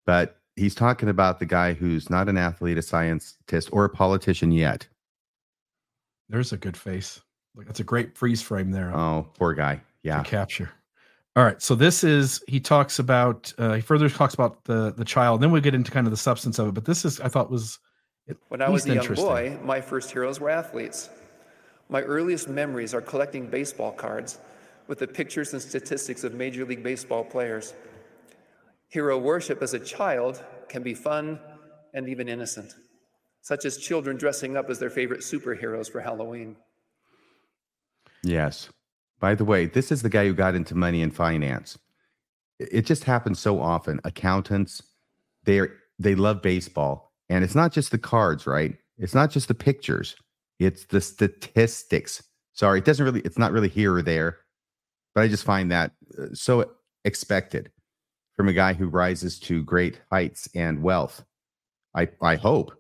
but he's talking about the guy who's not an athlete, a scientist, or a politician yet. There's a good face. Like that's a great freeze frame there. Oh, poor guy. Yeah. Capture. All right. So this is he talks about uh, he further talks about the the child. Then we'll get into kind of the substance of it. But this is I thought was when I was a young boy, my first heroes were athletes. My earliest memories are collecting baseball cards with the pictures and statistics of Major League Baseball players. Hero worship as a child can be fun and even innocent, such as children dressing up as their favorite superheroes for Halloween. Yes. By the way, this is the guy who got into money and finance. It just happens so often. Accountants, they they love baseball, and it's not just the cards, right? It's not just the pictures. It's the statistics. Sorry, it doesn't really. It's not really here or there. But I just find that uh, so expected from a guy who rises to great heights and wealth. I I hope.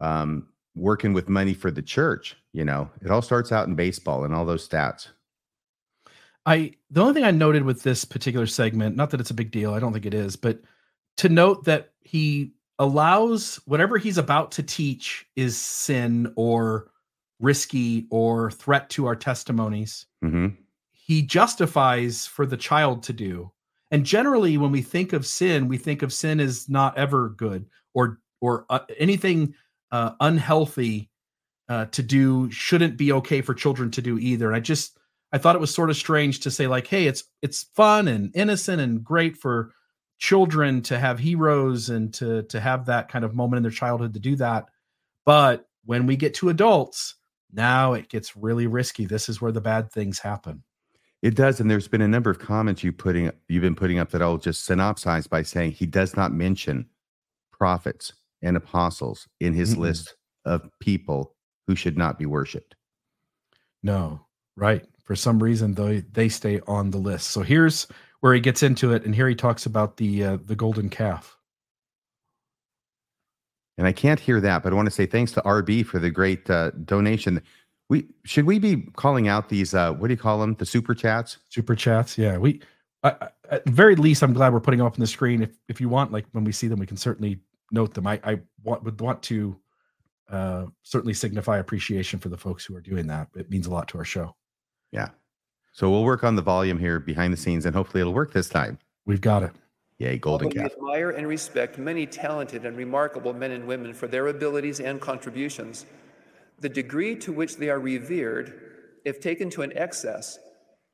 Um, working with money for the church. You know, it all starts out in baseball and all those stats. I the only thing I noted with this particular segment, not that it's a big deal, I don't think it is, but to note that he allows whatever he's about to teach is sin or risky or threat to our testimonies. Mm-hmm. He justifies for the child to do. And generally, when we think of sin, we think of sin as not ever good or or uh, anything uh, unhealthy uh, to do shouldn't be okay for children to do either. And I just I thought it was sort of strange to say like, hey, it's it's fun and innocent and great for children to have heroes and to to have that kind of moment in their childhood to do that. But when we get to adults, now it gets really risky. This is where the bad things happen. It does, and there's been a number of comments you putting you've been putting up that I'll just synopsize by saying he does not mention prophets and apostles in his mm-hmm. list of people who should not be worshipped. No, right for some reason they they stay on the list. So here's where he gets into it, and here he talks about the uh, the golden calf. And I can't hear that, but I want to say thanks to RB for the great uh, donation. We should we be calling out these uh, what do you call them? The super chats? Super chats, yeah. We I, at very least, I'm glad we're putting them up on the screen. If if you want, like when we see them, we can certainly note them. I I want, would want to uh, certainly signify appreciation for the folks who are doing that. It means a lot to our show. Yeah. So we'll work on the volume here behind the scenes, and hopefully it'll work this time. We've got it. Yay, golden calf. We admire and respect many talented and remarkable men and women for their abilities and contributions. The degree to which they are revered, if taken to an excess,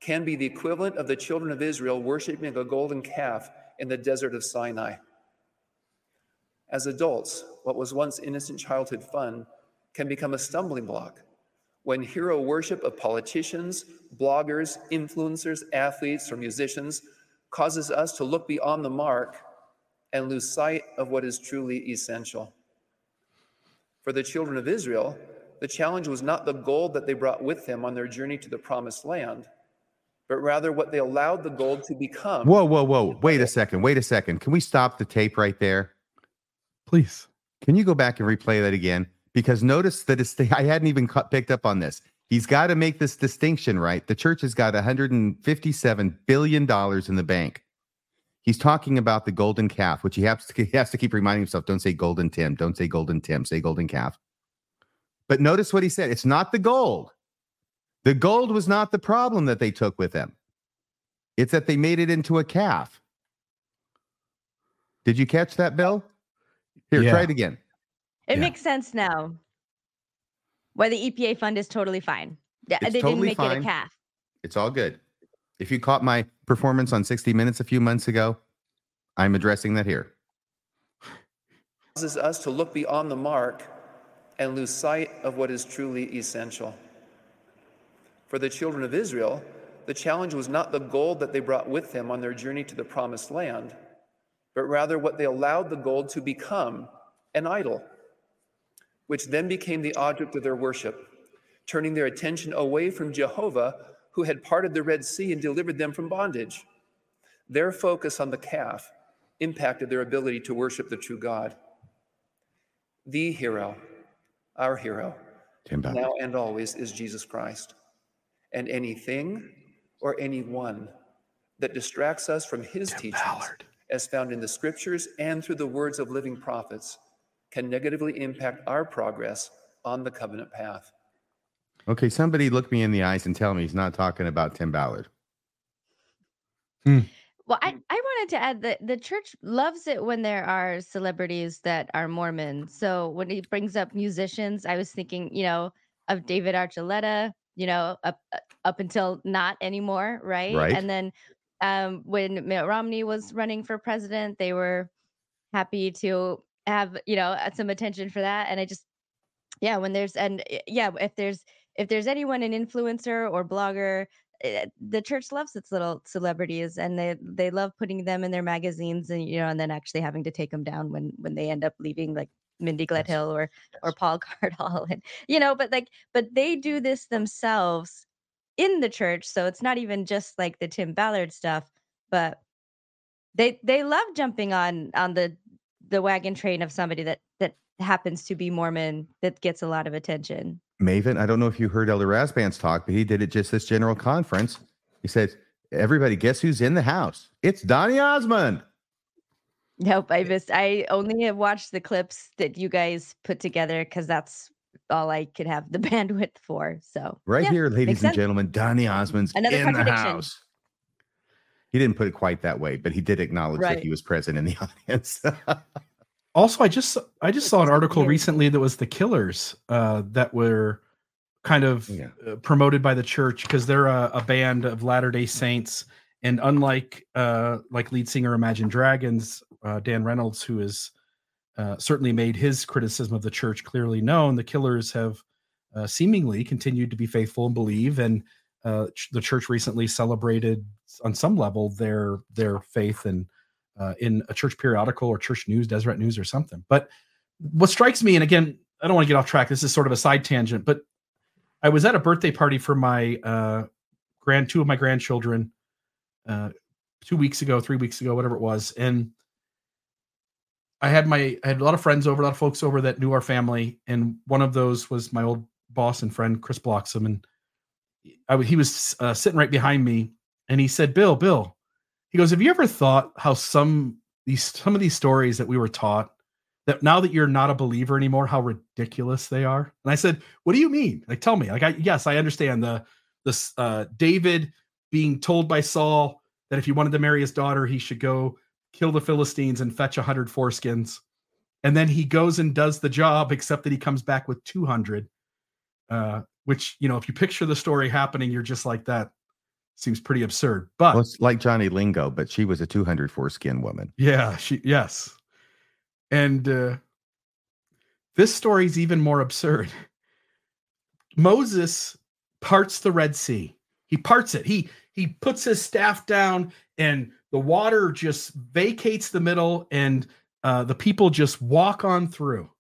can be the equivalent of the children of Israel worshiping a golden calf in the desert of Sinai. As adults, what was once innocent childhood fun can become a stumbling block when hero worship of politicians, bloggers, influencers, athletes, or musicians causes us to look beyond the mark and lose sight of what is truly essential. For the children of Israel, the challenge was not the gold that they brought with them on their journey to the promised land, but rather what they allowed the gold to become. Whoa, whoa, whoa. Wait a second. Wait a second. Can we stop the tape right there? Please. Can you go back and replay that again? because notice that it's, *laughs* I hadn't even picked up on this. He's got to make this distinction, right? The church has got 157 billion dollars in the bank. He's talking about the golden calf, which he has to, he has to keep reminding himself: don't say golden Tim, don't say golden Tim, say golden calf. But notice what he said: it's not the gold. The gold was not the problem that they took with them. It's that they made it into a calf. Did you catch that, Bill? Here, yeah. try it again. It yeah. makes sense now. Why the EPA fund is totally fine. It's they totally didn't make fine. it a calf. It's all good. If you caught my performance on 60 Minutes a few months ago, I'm addressing that here. Causes us to look beyond the mark and lose sight of what is truly essential. For the children of Israel, the challenge was not the gold that they brought with them on their journey to the promised land, but rather what they allowed the gold to become an idol which then became the object of their worship, turning their attention away from Jehovah, who had parted the Red Sea and delivered them from bondage. Their focus on the calf impacted their ability to worship the true God. The hero, our hero, now and always is Jesus Christ. And anything or anyone that distracts us from his Tim teachings, Ballard. as found in the scriptures and through the words of living prophets, can negatively impact our progress on the covenant path. Okay, somebody look me in the eyes and tell me he's not talking about Tim Ballard. Hmm. Well, I, I wanted to add that the church loves it when there are celebrities that are Mormon. So when he brings up musicians, I was thinking, you know, of David Archuleta, you know, up up until not anymore, right? Right. And then um, when Mitt Romney was running for president, they were happy to have you know uh, some attention for that and i just yeah when there's and yeah if there's if there's anyone an influencer or blogger eh, the church loves its little celebrities and they they love putting them in their magazines and you know and then actually having to take them down when when they end up leaving like Mindy Gledhill or or Paul *laughs* Cardall and you know but like but they do this themselves in the church so it's not even just like the Tim Ballard stuff but they they love jumping on on the the wagon train of somebody that that happens to be Mormon that gets a lot of attention. Maven, I don't know if you heard Elder Rasband's talk, but he did it just this general conference. He said, Everybody, guess who's in the house? It's Donnie Osmond. Nope, I missed. I only have watched the clips that you guys put together because that's all I could have the *laughs* bandwidth for. So right yeah, here, ladies and gentlemen, Donnie Osmond's Another in the house. He didn't put it quite that way, but he did acknowledge right. that he was present in the *laughs* audience. *laughs* also, I just I just saw an article recently that was the Killers uh, that were kind of yeah. uh, promoted by the church because they're a, a, band of Latter Day Saints, and unlike uh, like lead singer Imagine Dragons, uh, Dan Reynolds, who has uh, certainly made his criticism of the church clearly known, the Killers have uh, seemingly continued to be faithful and believe and uh, the church recently celebrated on some level their their faith and uh, in a church periodical or church news, Deseret News or something. But what strikes me, and again, I don't want to get off track. This is sort of a side tangent, but I was at a birthday party for my uh, grand two of my grandchildren uh, two weeks ago, three weeks ago, whatever it was, and I had my I had a lot of friends over, a lot of folks over that knew our family, and one of those was my old boss and friend Chris Bloxam, and I, he was uh, sitting right behind me, and he said, "Bill, Bill," he goes, "Have you ever thought how some these some of these stories that we were taught that now that you're not a believer anymore, how ridiculous they are?" And I said, "What do you mean? Like, tell me. Like, I yes, I understand the this uh, David being told by Saul that if he wanted to marry his daughter, he should go kill the Philistines and fetch a hundred foreskins." And then he goes and does the job, except that he comes back with 200. Uh, which you know if you picture the story happening you're just like that seems pretty absurd but well, it's like johnny lingo but she was a 200 foreskin woman. Yeah she yes. And uh this story is even more absurd. *laughs* Moses parts the red sea. He parts it. He he puts his staff down and the water just vacates the middle and uh, the people just walk on through.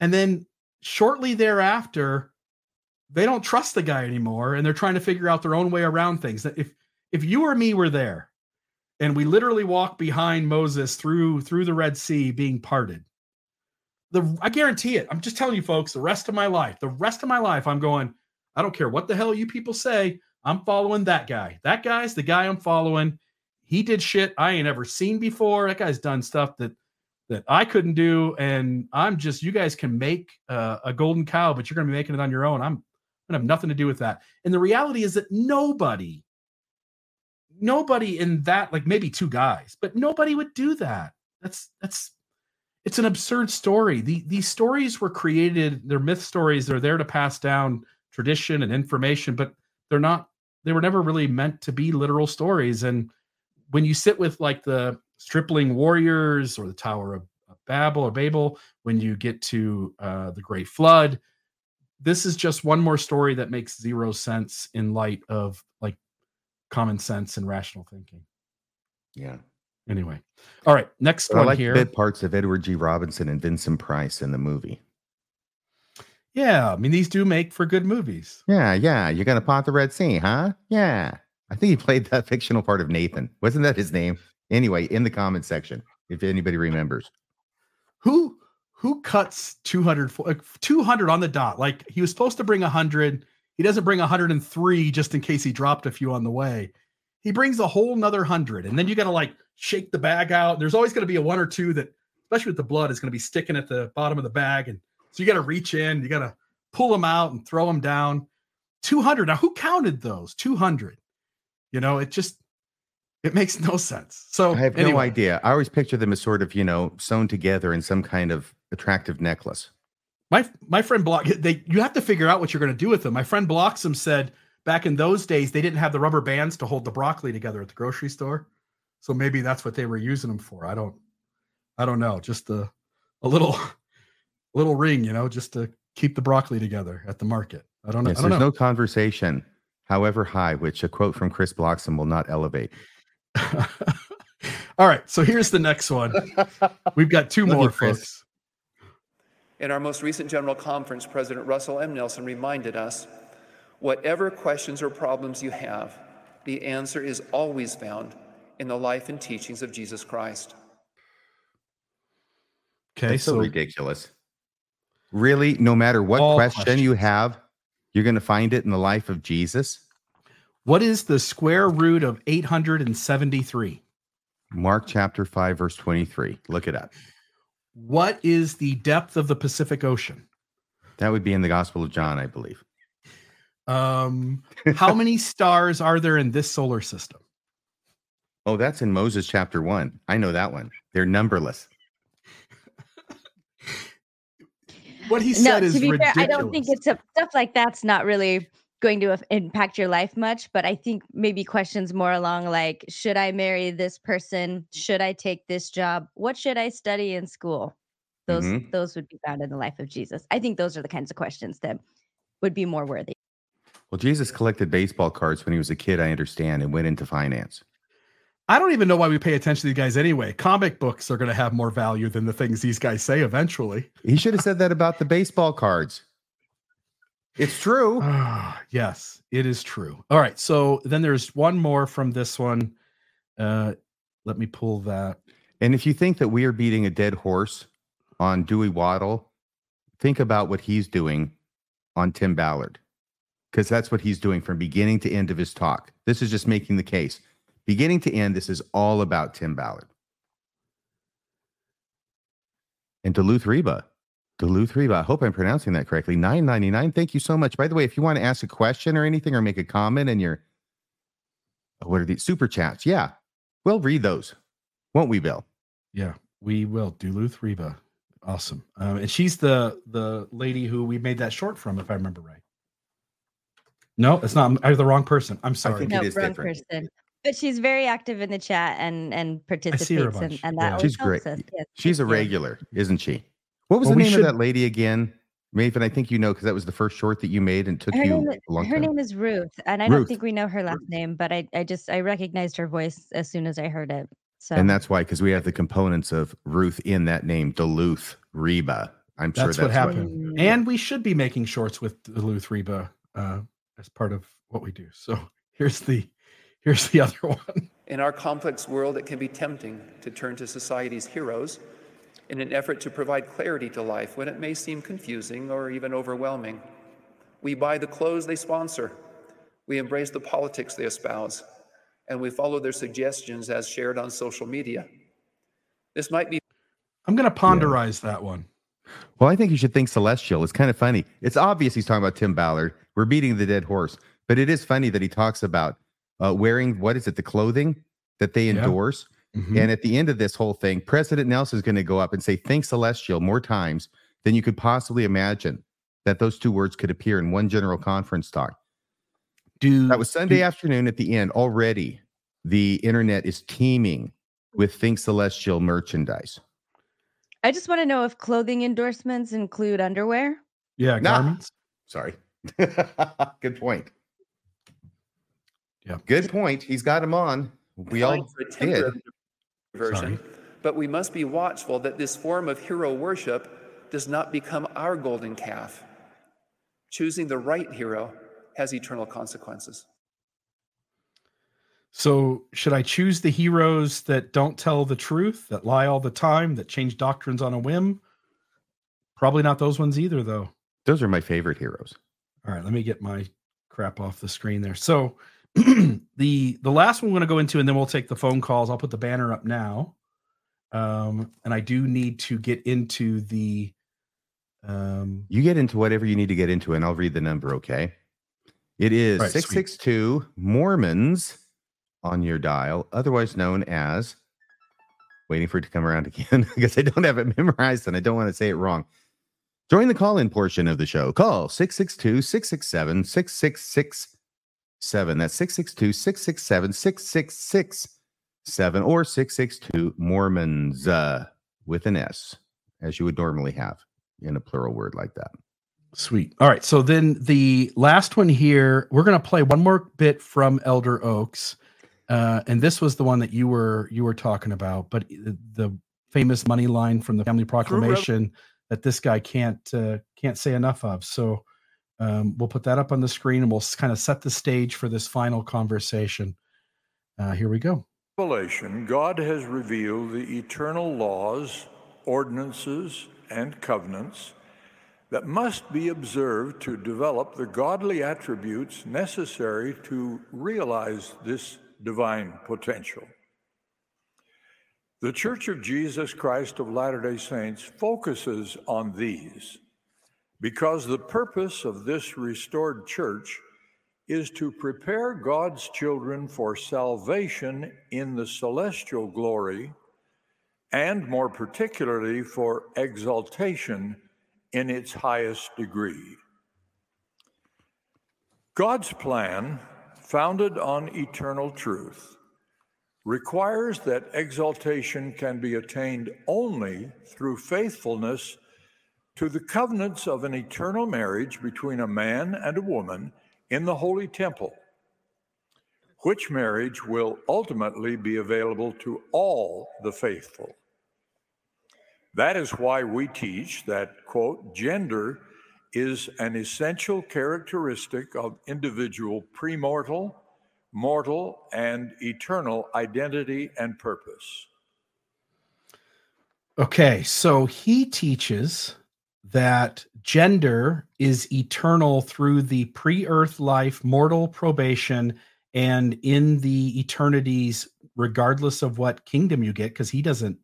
And then shortly thereafter they don't trust the guy anymore and they're trying to figure out their own way around things. That if if you or me were there and we literally walk behind moses through through the red sea being parted the i guarantee it i'm just telling you folks the rest of my life the rest of my life i'm going i don't care what the hell you people say i'm following that guy. That guy's the guy i'm following. He did shit i ain't ever seen before. That guy's done stuff that that I couldn't do, and I'm just you guys can make uh, a golden cow, but you're to be making it on your own. I'm to have nothing to do with that. And the reality is that nobody, nobody in that, like maybe two guys, but nobody would do that. That's that's it's an absurd story. The, these stories were created, they're myth stories, they're there to pass down tradition and information, but they're not, they were never really meant to be literal stories. And when you sit with like the stripling warriors or the Tower of Babel or Babel, when you get to uh, the Great Flood, this is just one more story that makes zero sense in light of like common sense and rational thinking. Yeah. Anyway, all right. Next but one I like here. Bit parts of Edward G. Robinson and Vincent Price in the movie. Yeah, I mean these do make for good movies. Yeah, yeah. You're gonna pot the Red Sea, huh? Yeah. I think he played that fictional part of Nathan. Wasn't that his name? Anyway, in the comment section, if anybody remembers. Who who cuts 200 200 on the dot? Like he was supposed to bring 100 he doesn't bring 103 just in case he dropped a few on the way. He brings a whole nother 100 and then you got to like shake the bag out. There's always going to be a one or two that especially with the blood is going to be sticking at the bottom of the bag and so you got to reach in you got to pull them out and throw them down. 200 now who counted those 200 you know it just it makes no sense. So i have anyway. no idea. I always picture them as sort of you know sewn together in some kind of attractive necklace. My my friend Block, they you have to figure out what you're going to do with them. My friend Bloxam said back in those days they didn't have the rubber bands to hold the broccoli together at the grocery store, so maybe that's what they were using them for. I don't, I don't know. Just a a little *laughs* little ring, you know, just to keep the broccoli together at the market. I don't know. Yes, don't there's know. no conversation, however high, which a quote from Chris Bloxam will not elevate. *laughs* *laughs* All right, so here's the next one. We've got two more, folks. In our most recent General Conference, President Russell M. Nelson reminded us whatever questions or problems you have, the answer is always found in the life and teachings of Jesus Christ. Okay, That's so, so ridiculous. Really, no matter what question questions. you have, you're going to find it in the life of Jesus. What is the square root of 873? Mark chapter 5, verse 23. Look it up. What is the depth of the Pacific Ocean? That would be in the Gospel of John, I believe. Um, how *laughs* many stars are there in this solar system? Oh, that's in Moses chapter 1. I know that one. They're numberless. *laughs* what he said no, is to be ridiculous. fair, I don't think it's a, stuff like that's not really going to impact your life much but i think maybe questions more along like should i marry this person should i take this job what should i study in school those mm-hmm. those would be found in the life of jesus i think those are the kinds of questions that would be more worthy well jesus collected baseball cards when he was a kid i understand and went into finance I don't even know why we pay attention to these guys anyway. Comic books are going to have more value than the things these guys say eventually. He should have said that about the baseball cards. It's true. *sighs* yes, it is true. All right. So then there's one more from this one. Uh, let me pull that. And if you think that we are beating a dead horse on Dewey Waddell, think about what he's doing on Tim Ballard, because that's what he's doing from beginning to end of his talk. This is just making the case. Beginning to end, this is all about Tim Ballard. And Duluth Reba Duluth Reba. I hope I'm pronouncing that correctly. Nine ninety nine. Thank you so much. By the way, if you want to ask a question or anything or make a comment in your what are these super chats? Yeah, we'll read those, won't we, Bill? Yeah, we will. Duluth Reba. Awesome. Um, and she's the the lady who we made that short from, if I remember right. No, it's not. I have the wrong person. I'm sorry. no, wrong different. person. But she's very active in the chat and and participates, and, and that yeah. she's great. Yes, she's a regular, isn't she? What was well, the name should... of that lady again? Maven, I think you know because that was the first short that you made and took her you name, a long her time. name is Ruth, and I Ruth. don't think we know her last name, but I, I just I recognized her voice as soon as I heard it. So and that's why because we have the components of Ruth in that name, Duluth Reba. I'm sure that's, what happened. What... And we should be making shorts with Duluth Reba uh, as part of what we do. So here's the here's the other *laughs* one. In our complex world, it can be tempting to turn to society's heroes in an effort to provide clarity to life when it may seem confusing or even overwhelming. We buy the clothes they sponsor, we embrace the politics they espouse, and we follow their suggestions as shared on social media. This might be. I'm going to ponderize yeah. that one. Well, I think you should think celestial. It's kind of funny. It's obvious he's talking about Tim Ballard. We're beating the dead horse, but it is funny that he talks about uh, wearing what is it, the clothing that they endorse. Mm-hmm. And at the end of this whole thing, President Nelson is going to go up and say, Think celestial more times than you could possibly imagine that those two words could appear in one general conference talk. Do, that was Sunday do, afternoon at the end. Already, the internet is teeming with Think Celestial merchandise. I just want to know if clothing endorsements include underwear. Yeah, garments. Sorry. *laughs* Good point. Yeah. Good point. He's got him on. We all did version. Sorry. But we must be watchful that this form of hero worship does not become our golden calf. Choosing the right hero has eternal consequences. So, should I choose the heroes that don't tell the truth, that lie all the time, that change doctrines on a whim? Probably not those ones either, though. Those are my favorite heroes. All right, let me get my crap off the screen there. So, *clears throat* the the last one we're going to go into, and then we'll take the phone calls. I'll put the banner up now, um, and I do need to get into the. Um, you get into whatever you need to get into, and I'll read the number. Okay, it is six six two Mormons on your dial, otherwise known as. Waiting for it to come around *laughs* again because I don't have it memorized and I don't want to say it wrong. Join the call in portion of the show. Call 662 667 666 seven. That's 662 667 6667 or 662 Mormons uh, with an S, as you would normally have in a plural word like that. Sweet. All right. So then the last one here, we're going to play one more bit from Elder Oaks. Uh, and this was the one that you were you were talking about, but the famous money line from the family proclamation that this guy can't uh, can't say enough of. So um, we'll put that up on the screen and we'll kind of set the stage for this final conversation. Uh, here we go. Revelation, God has revealed the eternal laws ordinances, and covenants that must be observed to develop the godly attributes necessary to realize this divine potential. The Church of Jesus Christ of Latter day Saints focuses on these because the purpose of this restored church is to prepare God's children for salvation in the celestial glory and more particularly for exaltation in its highest degree. God's plan, founded on eternal truth, requires that exaltation can be attained only through faithfulness to the covenants of an eternal marriage between a man and a woman in the holy temple, which marriage will ultimately be available to all the faithful. That is why we teach that, quote, gender is an essential characteristic of individual premortal, mortal, and eternal identity and purpose. Okay, so he teaches that gender is eternal through the pre earth life, mortal probation, and in the eternities, regardless of what kingdom you get, because he doesn't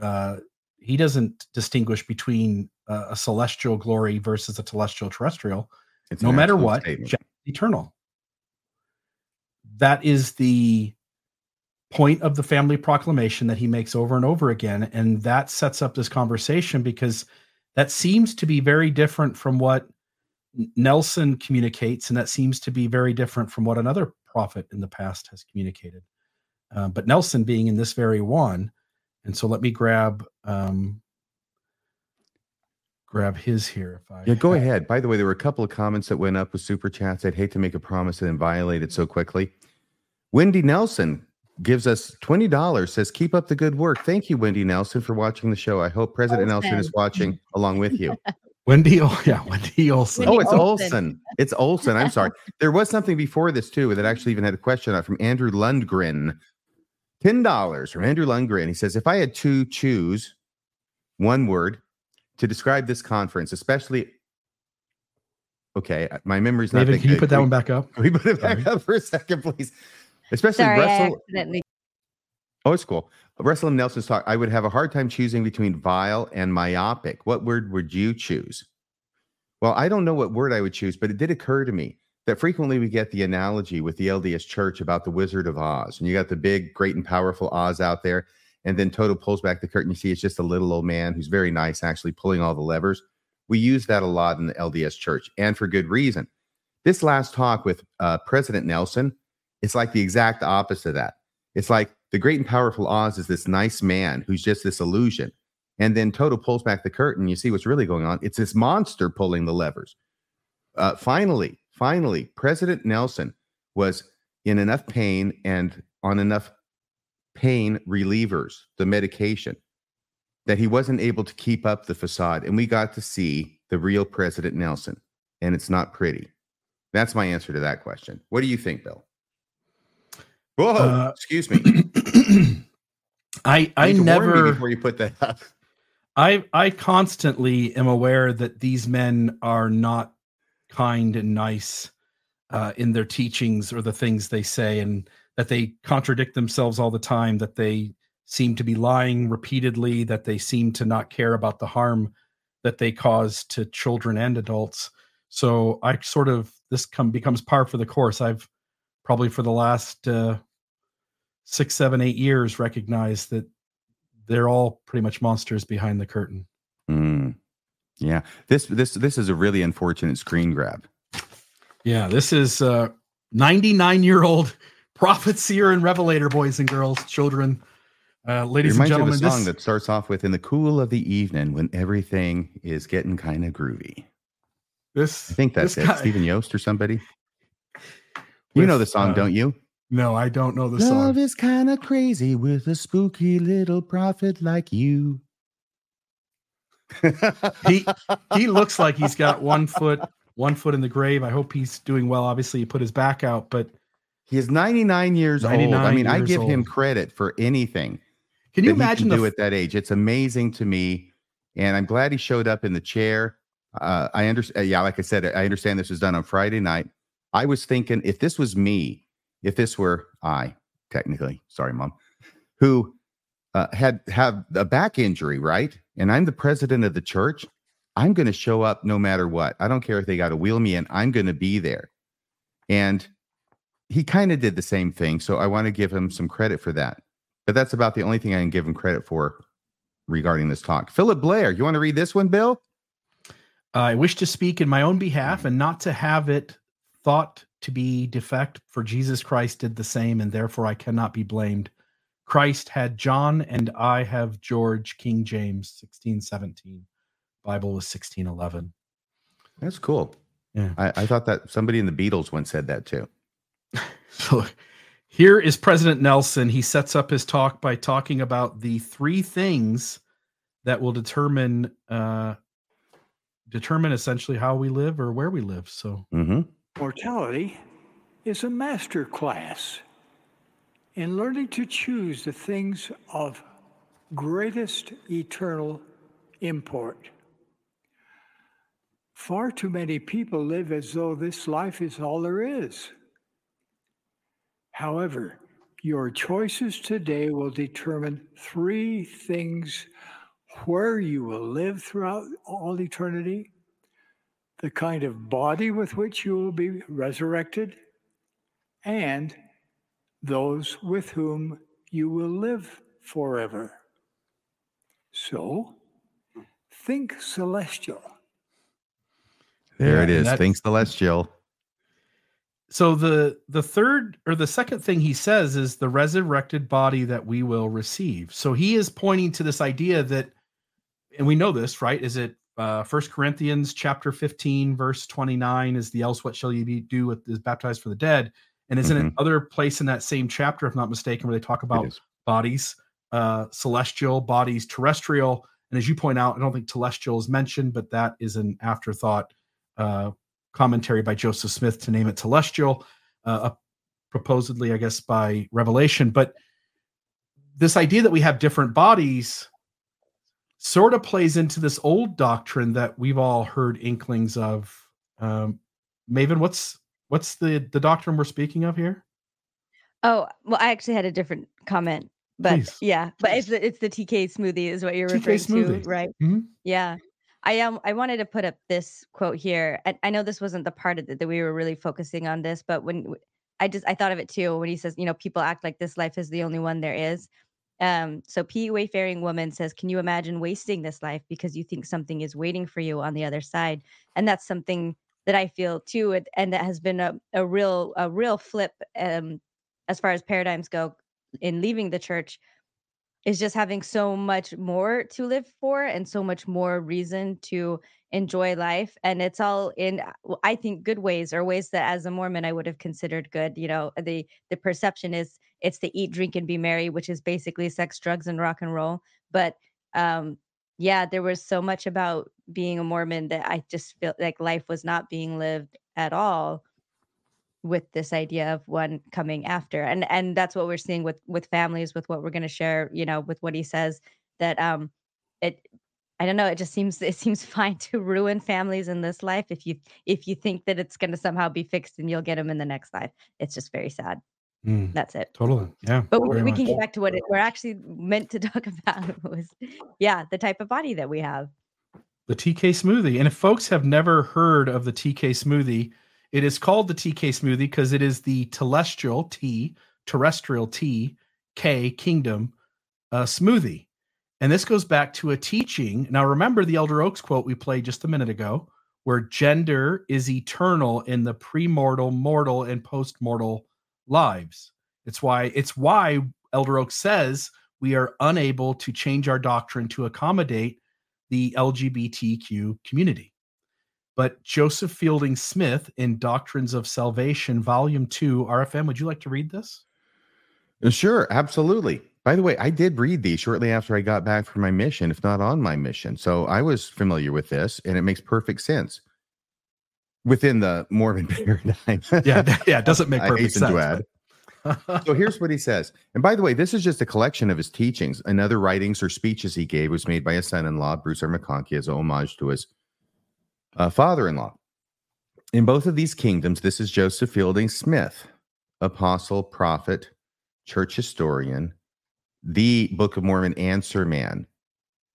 uh, he doesn't distinguish between uh, a celestial glory versus a celestial terrestrial. It's no matter what, eternal. That is the point of the family proclamation that he makes over and over again, and that sets up this conversation because that seems to be very different from what Nelson communicates, and that seems to be very different from what another prophet in the past has communicated. Uh, but Nelson being in this very one, and so let me grab um, grab his here. If I yeah, go have. ahead. By the way, there were a couple of comments that went up with super chats. I'd hate to make a promise and then violate it so quickly. Wendy Nelson gives us twenty dollars. Says, "Keep up the good work." Thank you, Wendy Nelson, for watching the show. I hope President Olsen. Nelson is watching along with you. *laughs* Wendy, oh yeah, Wendy Olson. oh, it's Olson. Olson. It's Olson. I'm sorry. *laughs* There was something before this too that actually even had a question from Andrew Lundgren $10 from Andrew Lundgren. He says, if I had to choose one word to describe this conference, especially okay, uh, my memory's not David, can good. you put that one back up? We put it back Sorry. up for a second, please? Especially Sorry, Russell. accidentally. Oh, it's cool. Russell and Nelson's talk. I would have a hard time choosing between vile and myopic. What word would you choose? Well, I don't know what word I would choose, but it did occur to me that frequently we get the analogy with the LDS church about the Wizard of Oz. And you got the big, great, and powerful Oz out there. And then Toto pulls back the curtain. You see it's just a little old man who's very nice, actually pulling all the levers. We use that a lot in the LDS church, and for good reason. This last talk with uh, President Nelson, it's like the exact opposite of that. It's like the great and powerful Oz is this nice man who's just this illusion. And then Toto pulls back the curtain. You see what's really going on. It's this monster pulling the levers. Uh, finally, finally, President Nelson was in enough pain and on enough pain relievers, the medication, that he wasn't able to keep up the facade. And we got to see the real President Nelson, and it's not pretty. That's my answer to that question. What do you think, Bill? Whoa, uh, excuse me. *clears throat* I I never before you put that up. I I constantly am aware that these men are not kind and nice uh, in their teachings or the things they say, and that they contradict themselves all the time, that they seem to be lying repeatedly, that they seem to not care about the harm that they cause to children and adults. So I sort of this come becomes par for the course. I've probably for the last uh, six, seven, eight years recognized that they're all pretty much monsters behind the curtain. Mm. Yeah, this this this is a really unfortunate screen grab. Yeah, this is uh 99 year old *laughs* prophet, seer, and revelator, boys and girls, children, uh, ladies and gentlemen. You of a song this... that starts off with "In the cool of the evening, when everything is getting kind of groovy." This, I think that's it. Guy... Stephen Yost or somebody. You know the song, uh, don't you? No, I don't know the Love song. Love is kind of crazy with a spooky little prophet like you he he *laughs* looks like he's got one foot one foot in the grave. I hope he's doing well. Obviously, he put his back out, but he is 99 years 99 old. I mean, I give old. him credit for anything. Can you imagine can do at that age? It's amazing to me, and I'm glad he showed up in the chair. Uh, I understand. Yeah, like I said, I understand this was done on Friday night. I was thinking if this was me, if this were I, technically, sorry, mom, who uh, had have a back injury, right? And I'm the president of the church. I'm going to show up no matter what. I don't care if they got to wheel me in. I'm going to be there. And he kind of did the same thing. So I want to give him some credit for that. But that's about the only thing I can give him credit for regarding this talk. Philip Blair, you want to read this one, Bill? I wish to speak in my own behalf and not to have it thought to be defect, for Jesus Christ did the same, and therefore I cannot be blamed. Christ had John, and I have George, King James, 1617. Bible was 1611. That's cool. Yeah. I, I thought that somebody in the Beatles once said that too. *laughs* so here is President Nelson. He sets up his talk by talking about the three things that will determine uh, determine essentially how we live or where we live. So mm-hmm. Mortality is a master class in learning to choose the things of greatest eternal import. Far too many people live as though this life is all there is. However, your choices today will determine three things where you will live throughout all eternity, the kind of body with which you will be resurrected, and those with whom you will live forever. So, think celestial. There yeah, it is. Think celestial so the the third or the second thing he says is the resurrected body that we will receive so he is pointing to this idea that and we know this right is it uh first corinthians chapter 15 verse 29 is the else what shall you be do with is baptized for the dead and isn't mm-hmm. it other place in that same chapter if not mistaken where they talk about bodies uh celestial bodies terrestrial and as you point out i don't think celestial is mentioned but that is an afterthought uh commentary by Joseph Smith to name it Celestial, uh, proposedly, I guess, by Revelation. But this idea that we have different bodies sort of plays into this old doctrine that we've all heard inklings of. Um, Maven, what's what's the the doctrine we're speaking of here? Oh, well, I actually had a different comment, but Please. yeah, but it's the it's the TK smoothie is what you're TK referring smoothie. to, right? Mm-hmm. Yeah. I am. Um, I wanted to put up this quote here. I, I know this wasn't the part of it that we were really focusing on this, but when I just I thought of it too when he says, you know, people act like this life is the only one there is. Um, so P Wayfaring Woman says, Can you imagine wasting this life because you think something is waiting for you on the other side? And that's something that I feel too, and that has been a, a real a real flip um, as far as paradigms go in leaving the church is just having so much more to live for and so much more reason to enjoy life and it's all in uh, i think good ways or ways that as a mormon i would have considered good you know the the perception is it's to eat drink and be merry which is basically sex drugs and rock and roll but um yeah there was so much about being a mormon that i just felt like life was not being lived at all with this idea of one coming after and and that's what we're seeing with with families with what we're going to share you know with what he says that um it i don't know it just seems *laughs* it seems fine to ruin families in this life if you if you think that it's going to somehow be fixed and you'll get them in the next life. It's just very sad. Mm, that's it. Totally. Yeah but we, we can get back to what it, we're actually meant to *laughs* talk about was yeah the type of body that we have. The tk smoothie and if folks have never heard of the tk smoothie it is called the TK smoothie because it is the telestial T, terrestrial T, K kingdom uh, smoothie. And this goes back to a teaching. Now, remember the Elder Oaks quote we played just a minute ago, where gender is eternal in the premortal, mortal, and postmortal lives. It's why it's why Elder Oaks says we are unable to change our doctrine to accommodate the LGBTQ community. But Joseph Fielding Smith in Doctrines of Salvation, Volume 2, RFM, would you like to read this? Uh, sure, absolutely. By the way, I did read these shortly after I got back from my mission, if not on my mission. So I was familiar with this, and it makes perfect sense within the Mormon *laughs* paradigm. yeah, yeah, it doesn't make perfect sense. To add. so here's what he says. And by the way, this is just a collection of his teachings and other writings or speeches he gave was made by his son-in-law, Bruce R. McConkie, as a homage to his uh, father-in-law. In both of these kingdoms, this is Joseph Fielding Smith, apostle, prophet, church historian, the Book of Mormon answer man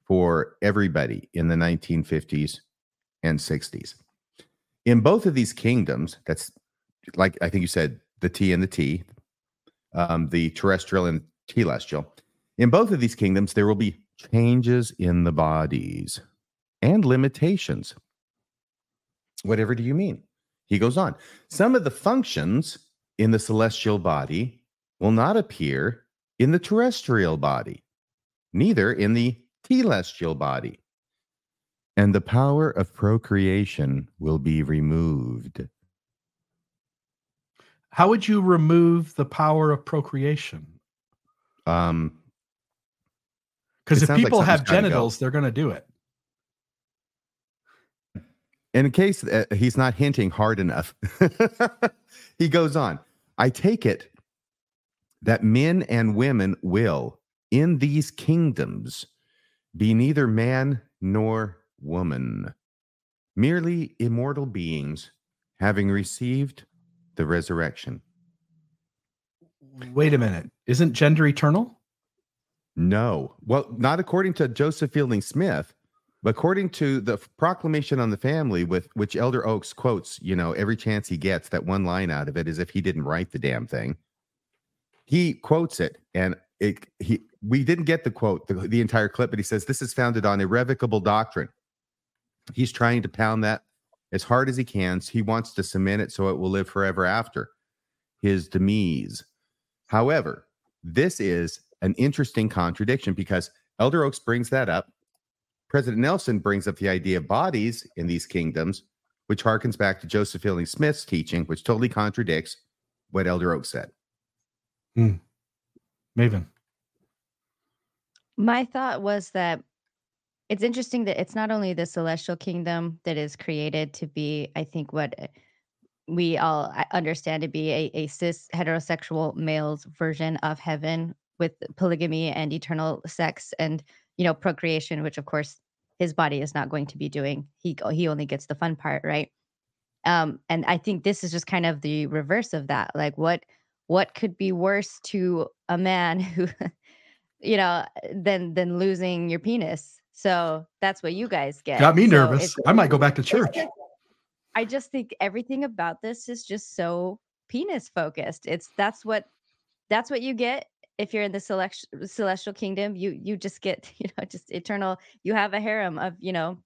for everybody in the 1950s and 60s. In both of these kingdoms, that's like I think you said, the T and the T, um, the terrestrial and telestial. In both of these kingdoms, there will be changes in the bodies and limitations. Whatever do you mean? He goes on. Some of the functions in the celestial body will not appear in the terrestrial body, neither in the telestial body. And the power of procreation will be removed. How would you remove the power of procreation? Um, because if people like have genitals, go. they're going to do it. In case uh, he's not hinting hard enough, *laughs* he goes on. I take it that men and women will, in these kingdoms, be neither man nor woman, merely immortal beings having received the resurrection. Wait a minute. Isn't gender eternal? No. Well, not according to Joseph Fielding Smith, according to the proclamation on the family, with which Elder Oaks quotes, you know, every chance he gets, that one line out of it as if he didn't write the damn thing. He quotes it, and it he we didn't get the quote, the, the entire clip, but he says this is founded on irrevocable doctrine. He's trying to pound that as hard as he can. So He wants to cement it so it will live forever after his demise. However, this is an interesting contradiction because Elder Oaks brings that up. President Nelson brings up the idea of bodies in these kingdoms, which harkens back to Joseph Fielding Smith's teaching, which totally contradicts what Elder Oaks said. Hmm. Maven. My thought was that it's interesting that it's not only the celestial kingdom that is created to be, I think, what eh, we all understand to be a, a cis heterosexual male's version of heaven with polygamy and eternal sex and you know procreation which of course his body is not going to be doing he he only gets the fun part right um and i think this is just kind of the reverse of that like what what could be worse to a man *laughs* who you know than than losing your penis so that's what you guys get. Got me so nervous. I might go back to church. *laughs* I just think everything about this is just so penis focused. It's that's what that's what you get if you're in the select, celestial kingdom. You you just get *laughs* you know just eternal. You have a harem of you know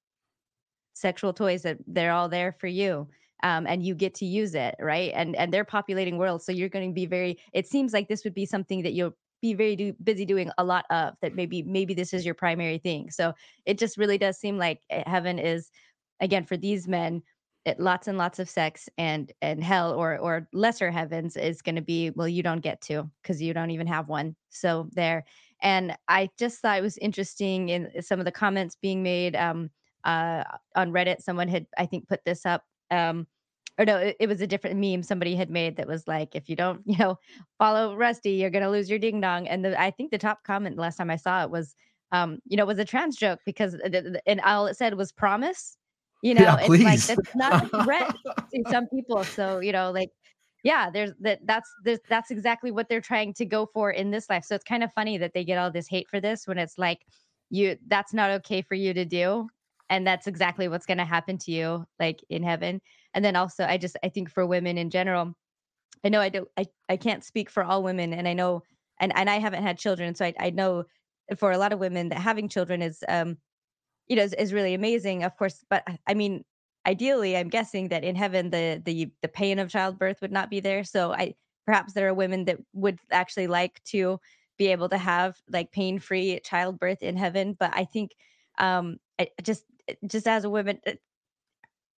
sexual toys that they're all there for you. Um, and you get to use it right and and they're populating worlds so you're going to be very it seems like this would be something that you'll be very do, busy doing a lot of that maybe maybe this is your primary thing so it just really does seem like eh, heaven is again for these men it, lots and lots of sex and and hell or or lesser heavens is going to be well you don't get to because you don't even have one so there and i just thought it was interesting in some of the comments being made um uh on reddit someone had i think put this up um or no, it, it, was a different meme somebody had made that was like, if you don't, *laughs* you know, follow Rusty, you're gonna lose your ding dong. And the, I think the top comment last time I saw it was, um, you know, was a trans joke because and all it said was promise. You know, yeah, it's please. like that's not a threat *laughs* to some people. So you know, like yeah there's that that's there's, that's exactly what they're trying to go for in this life so it's kind of funny that they get all this hate for this when it's like you that's not okay for you to do and that's exactly what's going to happen to you like in heaven and then also i just i think for women in general i know i don't i, I can't speak for all women and i know and, and i haven't had children so I, I know for a lot of women that having children is um you know is, is really amazing of course but i mean ideally i'm guessing that in heaven the the the pain of childbirth would not be there so i perhaps there are women that would actually like to be able to have like pain free childbirth in heaven but i think um I just eh, just as a woman eh,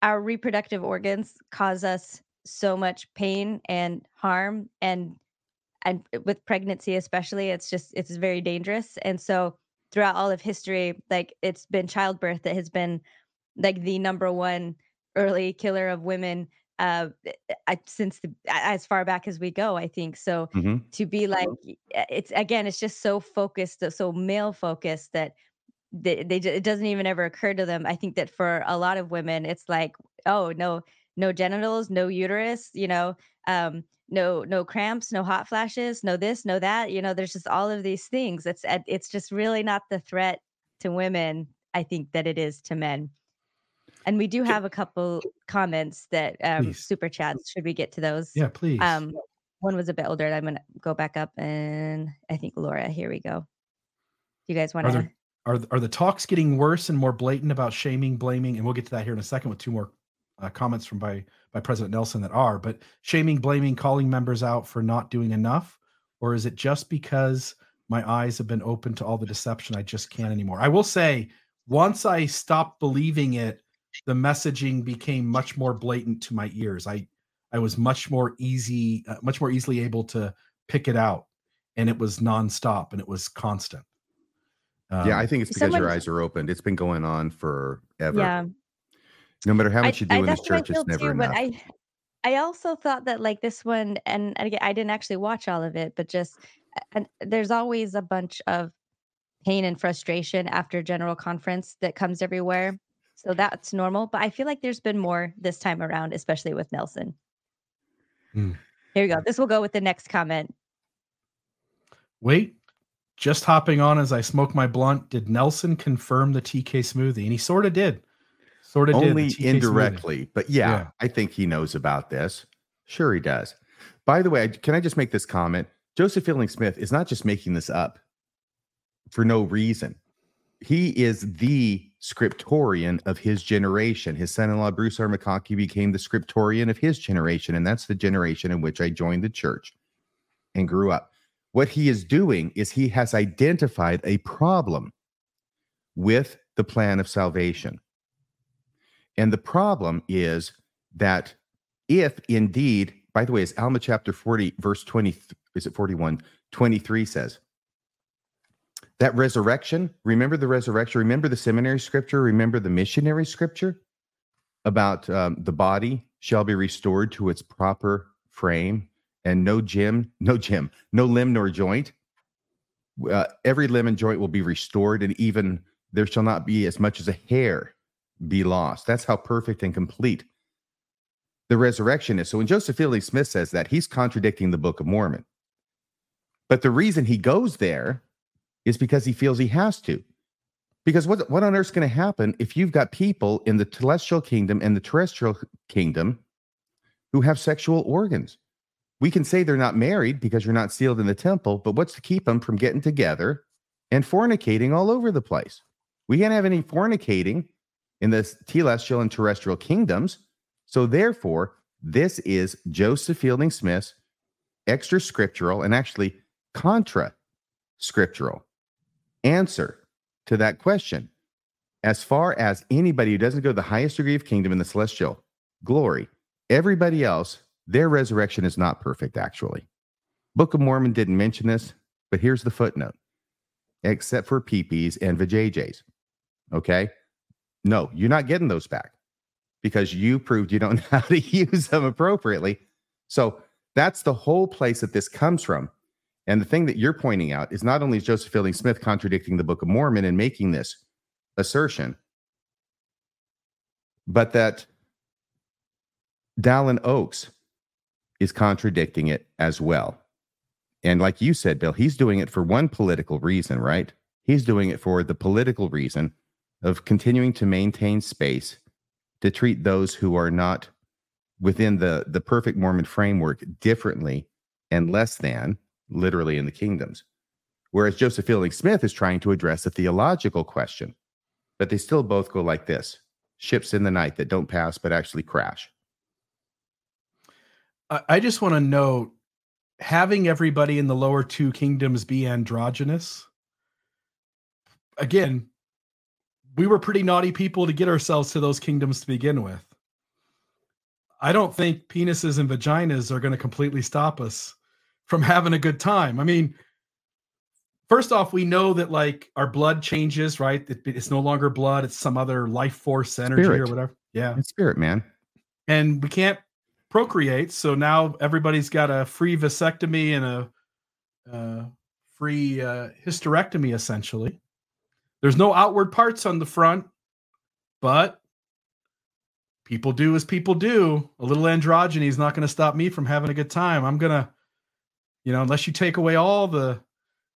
our reproductive organs cause us so much pain and harm and and eh, with pregnancy especially it's just it's very dangerous and so throughout all of history like it's been childbirth that has been like the number one early killer of women uh, I, since the, as far back as we go, I think so. Mm-hmm. To be like, it's again, it's just so focused, so male focused that they, they it doesn't even ever occur to them. I think that for a lot of women, it's like, oh no, no genitals, no uterus, you know, um, no no cramps, no hot flashes, no this, no that. You know, there's just all of these things. It's it's just really not the threat to women. I think that it is to men. And we do have a couple comments that um, super chats. Should we get to those? Yeah, please. Um, one was a bit older. I'm gonna go back up, and I think Laura. Here we go. You guys want to? Are are the talks getting worse and more blatant about shaming, blaming, and we'll get to that here in a second with two more uh, comments from by by President Nelson that are, but shaming, blaming, calling members out for not doing enough, or is it just because my eyes have been open to all the deception I just can't anymore? I will say, once I stopped believing it the messaging became much more blatant to my ears. I I was much more easy, uh, much more easily able to pick it out, and it was nonstop and it was constant. Um, yeah, I think it's because someone, your eyes are opened. It's been going on forever. Yeah. No matter how much you do I, in this church, it's never too, enough. But I, I also thought that like this one, and again, I didn't actually watch all of it, but just and there's always a bunch of pain and frustration after general conference that comes everywhere. So that's normal. But I feel like there's been more this time around, especially with Nelson. Mm. Here we go. This will go with the next comment. Wait, just hopping on as I smoke my blunt. Did Nelson confirm the TK smoothie? And he sort of did. Sort of only indirectly, smoothie. but yeah, yeah, I think he knows about this. Sure, he does. By the way, can I just make this comment? Joseph Fielding Smith is not just making this up for no reason. He is the scriptorian of his generation. His son in law, Bruce R. McConkie, became the scriptorian of his generation. And that's the generation in which I joined the church and grew up. What he is doing is he has identified a problem with the plan of salvation. And the problem is that if indeed, by the way, as Alma chapter 40, verse 20, is it 41? 23 says, that resurrection, remember the resurrection, remember the seminary scripture, remember the missionary scripture about um, the body shall be restored to its proper frame and no gym, no gym, no limb nor joint. Uh, every limb and joint will be restored, and even there shall not be as much as a hair be lost. That's how perfect and complete the resurrection is. So when Joseph Fielding Smith says that, he's contradicting the Book of Mormon. But the reason he goes there is because he feels he has to. Because what, what on earth's going to happen if you've got people in the celestial kingdom and the terrestrial kingdom who have sexual organs? We can say they're not married because you're not sealed in the temple, but what's to keep them from getting together and fornicating all over the place? We can't have any fornicating in the celestial and terrestrial kingdoms. So, therefore, this is Joseph Fielding Smith's extra scriptural and actually contra scriptural answer to that question. As far as anybody who doesn't go to the highest degree of kingdom in the celestial glory, everybody else, their resurrection is not perfect, actually. Book of Mormon didn't mention this, but here's the footnote except for peepees and vajayjays. Okay. No, you're not getting those back because you proved you don't *laughs* know how to use them appropriately. So that's the whole place that this comes from. And the thing that you're pointing out is not only is Joseph Fielding Smith contradicting the Book of Mormon and making this assertion, but that Dallin Oaks is contradicting it as well. And like you said, Bill, he's doing it for one political reason, right? He's doing it for the political reason of continuing to maintain space to treat those who are not within the, the perfect Mormon framework differently and less than literally in the kingdoms. Whereas Joseph Fielding Smith is trying to address a theological question. But they still both go like this ships in the night that don't pass but actually crash. I just want to note having everybody in the lower two kingdoms be androgynous. Again, we were pretty naughty people to get ourselves to those kingdoms to begin with. I don't think penises and vaginas are going to completely stop us from *laughs* having a good time. I mean, first off, we know that like our blood changes, right? It's no longer blood, it's some other life force energy spirit. or whatever. Yeah. It's spirit, man. And we can't procreate. So now everybody's got a free vasectomy and a uh, free uh, hysterectomy, essentially. There's no outward parts on the front, but people do as people do. A little androgyny is not going to stop me from having a good time. I'm going to, you know, unless you take away all the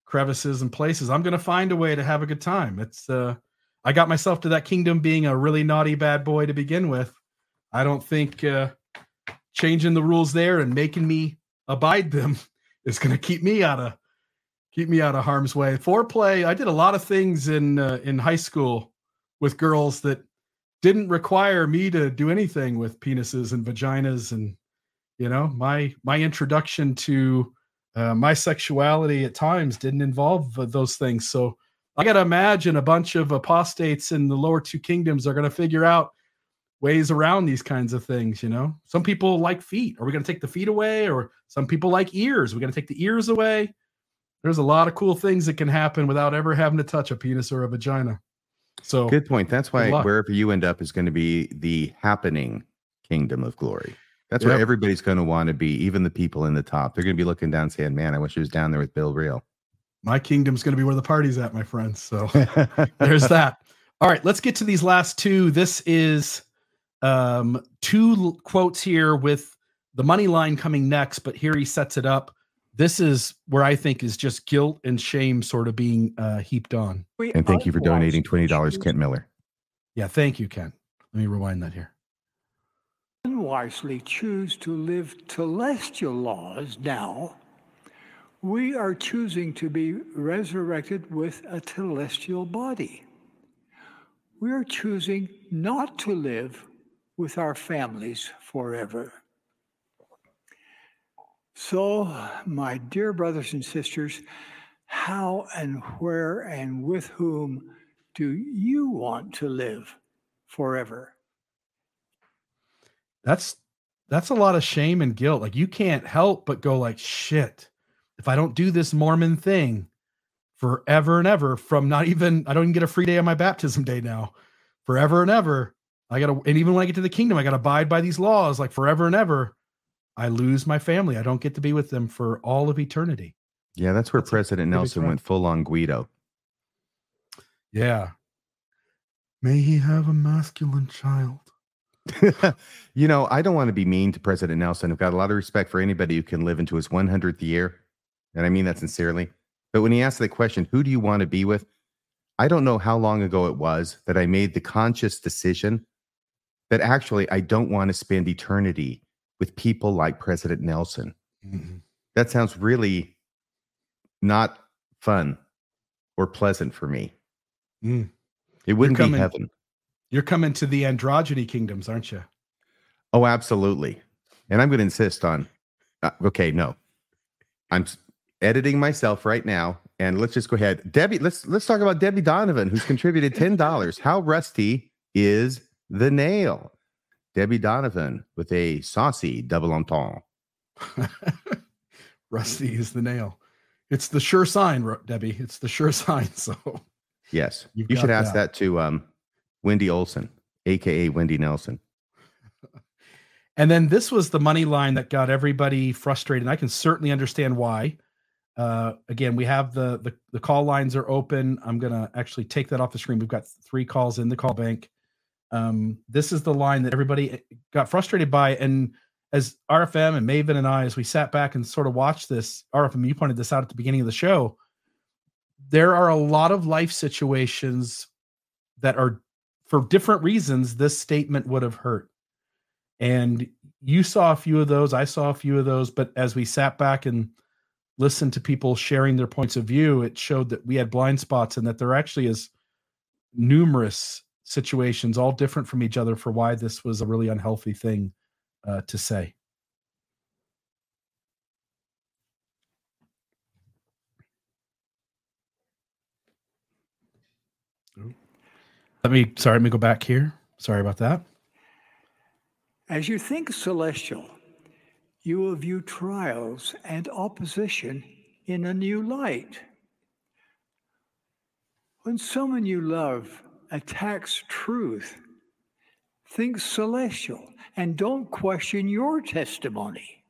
crevices and places, I'm going to find a way to have a good time. It's, uh, I got myself to that kingdom being a really naughty bad boy to begin with. I don't think uh, changing the rules there and making me abide them *laughs* is going to keep me out of keep me out of harm's way. Foreplay. I did a lot of things in uh, in high school with girls that didn't require me to do anything with penises and vaginas and you know my my introduction to uh, my sexuality at times didn't involve uh, those things. So i got to imagine a bunch of apostates in the lower two kingdoms are going to figure out ways around these kinds of things you know? Some people like feet. Are we going to take the feet away? Or some people like ears. We're going to take the ears away there's a lot of cool things that can happen without ever having to touch a penis or a vagina so good point. That's why wherever you end up is going to be the happening kingdom of glory. That's yep. where everybody's going to want to be, even the people in the top. They're going to be looking down saying, Man, I wish I was down there with Bill Reel. My kingdom's going to be where the party's at, my friends. So *laughs* there's that. All right, let's get to these last two. This is um, two quotes here with the money line coming next, but here he sets it up this is where I think is just guilt and shame sort of being uh, heaped on. And thank you for donating twenty dollars, Kent Miller. Yeah, thank you, Ken. Let me rewind that here. Unwisely choose to live celestial laws now. We are choosing to be resurrected with a celestial body. We are choosing not to live with our families forever. So, my dear brothers and sisters, how and where and with whom do you want to live forever? That's that's a lot of shame and guilt. Like you can't help but go like shit. If I don't do this Mormon thing forever and ever from not even I don't even get a free day on my baptism day now. Forever and ever. I got to and even when I get to the kingdom I got to abide by these laws like forever and ever I lose my family. I don't get to be with them for all of eternity. Yeah, that's where that's President Nelson went full on Guido. Yeah. May he have a masculine child. *laughs* you know, I don't want to be mean to President Nelson. I've got a lot of respect for anybody who can live into his 100th year. And I mean that sincerely. But when he asked the question, who do you want to be with? I don't know how long ago it was that I made the conscious decision that actually I don't want to spend eternity with people like President Nelson. Mm-hmm. That sounds really not fun or pleasant for me. Mm. It wouldn't coming, be heaven. You're coming to the androgyny kingdoms, aren't you? Oh, absolutely. And I'm going to insist on. Uh, okay, no, I'm editing myself right now, and let's just go ahead. Debbie, let's let's talk about Debbie Donovan, who's contributed ten dollars. How rusty is the nail? Debbie Donovan with a saucy double entendre. *laughs* Rusty is the nail. It's the sure sign, Debbie. It's the sure *laughs* sign. So, yes, you should ask that. that to um, Wendy Olson, aka Wendy Nelson. *laughs* and then this was the money line that got everybody frustrated. And I can certainly understand why. Uh, again, we have the, the the call lines are open. I'm gonna actually take that off the screen. We've got three calls in the call bank. Um, this is the line that everybody eh, got frustrated by. And as RFM and Maven and I, as we sat back and sort of watched this, RFM, you pointed this out at the beginning of the show. There are a lot of life situations that are, for different reasons, this statement would have hurt. And you saw a few of those. I saw a few of those. But as we sat back and listened to people sharing their points of view, it showed that we had blind spots and that there actually is numerous situations, all different from each other, for why this was a really unhealthy thing uh, to say. Let me, sorry, let me go back here. Sorry about that. As you think celestial, you will view trials and opposition in a new light. When someone you love attacks truth, Think celestial and don't question your testimony.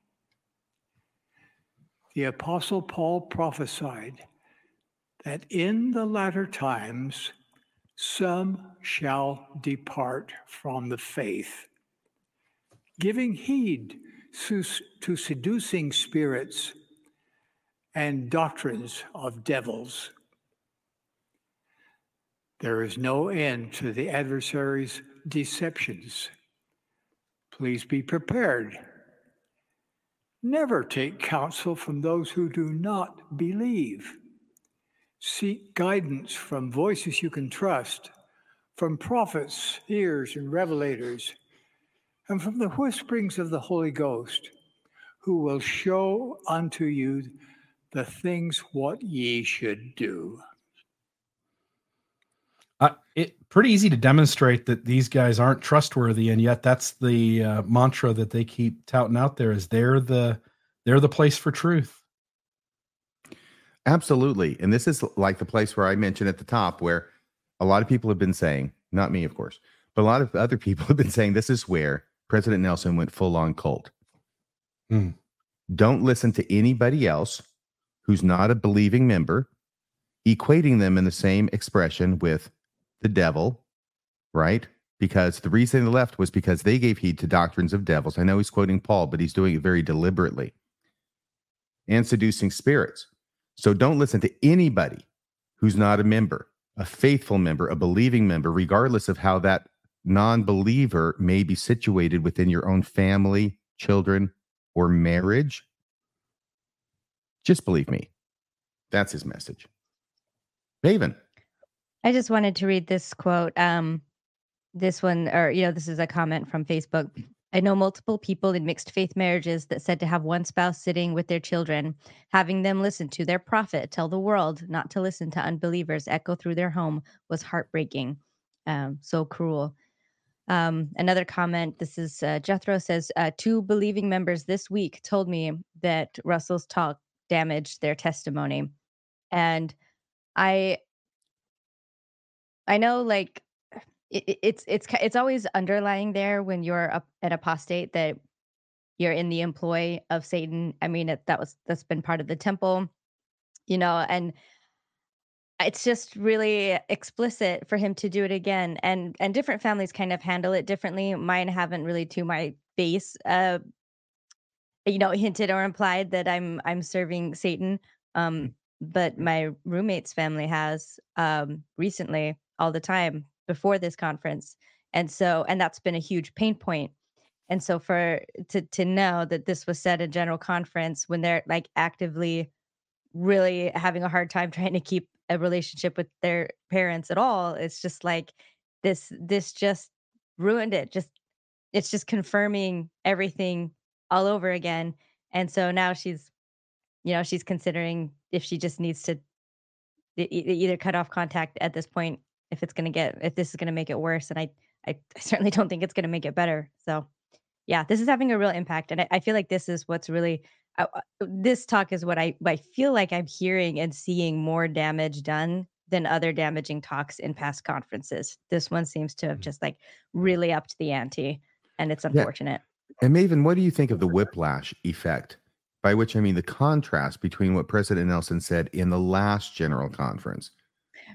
The Apostle Paul prophesied that in the latter times some shall depart from the faith, giving heed to seducing spirits and doctrines of devils. There is no end to the adversary's deceptions. Please be prepared. Never take counsel from those who do not believe. Seek guidance from voices you can trust, from prophets, seers, and revelators, and from the whisperings of the Holy Ghost, who will show unto you the things what ye should do. Uh, it pretty easy to demonstrate that these guys aren't trustworthy, and yet that's the uh, mantra that they keep touting out there: is they're the they're the place for truth. Absolutely, and this is like the place where I mentioned at the top, where a lot of people have been saying, not me, of course, but a lot of other *laughs* people have been saying this is where President Nelson went full on cult. Mm. Don't listen to anybody else who's not a believing member, equating them in the same expression with the devil, right? Because the reason they left was because they gave heed to doctrines of devils. I know he's quoting Paul, but he's doing it very deliberately. And seducing spirits. So don't listen to anybody who's not a member, a faithful member, a believing member, regardless of how that non believer may be situated within your own family, children, or marriage. Just believe me. That's his message. Maven. I just wanted to read this quote. Um, this one, or, you know, this is a comment from Facebook. I know multiple people in mixed faith marriages that said to have one spouse sitting with their children, having them listen to their prophet tell the world not to listen to unbelievers echo through their home was heartbreaking. Um, so cruel. Um, another comment this is uh, Jethro says, uh, Two believing members this week told me that Russell's talk damaged their testimony. And I I know like it, it's it's it's always underlying there when you're a, an apostate that you're in the employ of Satan. I mean, it, that was that's been part of the temple, you know, and it's just really explicit for him to do it again. And and different families kind of handle it differently. Mine haven't really to my face, uh, you know, *laughs* hinted or implied that I'm I'm serving Satan. Um, mm. but my roommate's family has um recently all the time before this conference. And so, and that's been a huge pain point. And so for to to know that this was said in general conference when they're like actively really having a hard time *laughs* trying to keep a relationship with their parents at all, it's just like this this just ruined it. Just it's just confirming everything all over again. And so now she's you know, she's considering if she just needs to either cut off contact at this point if it's going to get if this is going to make it worse and I, I, *laughs* I certainly don't think it's going to make it better so yeah this is having a real impact and i, I feel like this is what's really uh, uh, this talk is what I, I feel like i'm hearing and seeing more damage done than other damaging talks in past conferences this one seems to have mm. just like really upped the ante and it's unfortunate yeah. and maven what do you think of the whiplash effect by which i mean the contrast between what president nelson said in the last general conference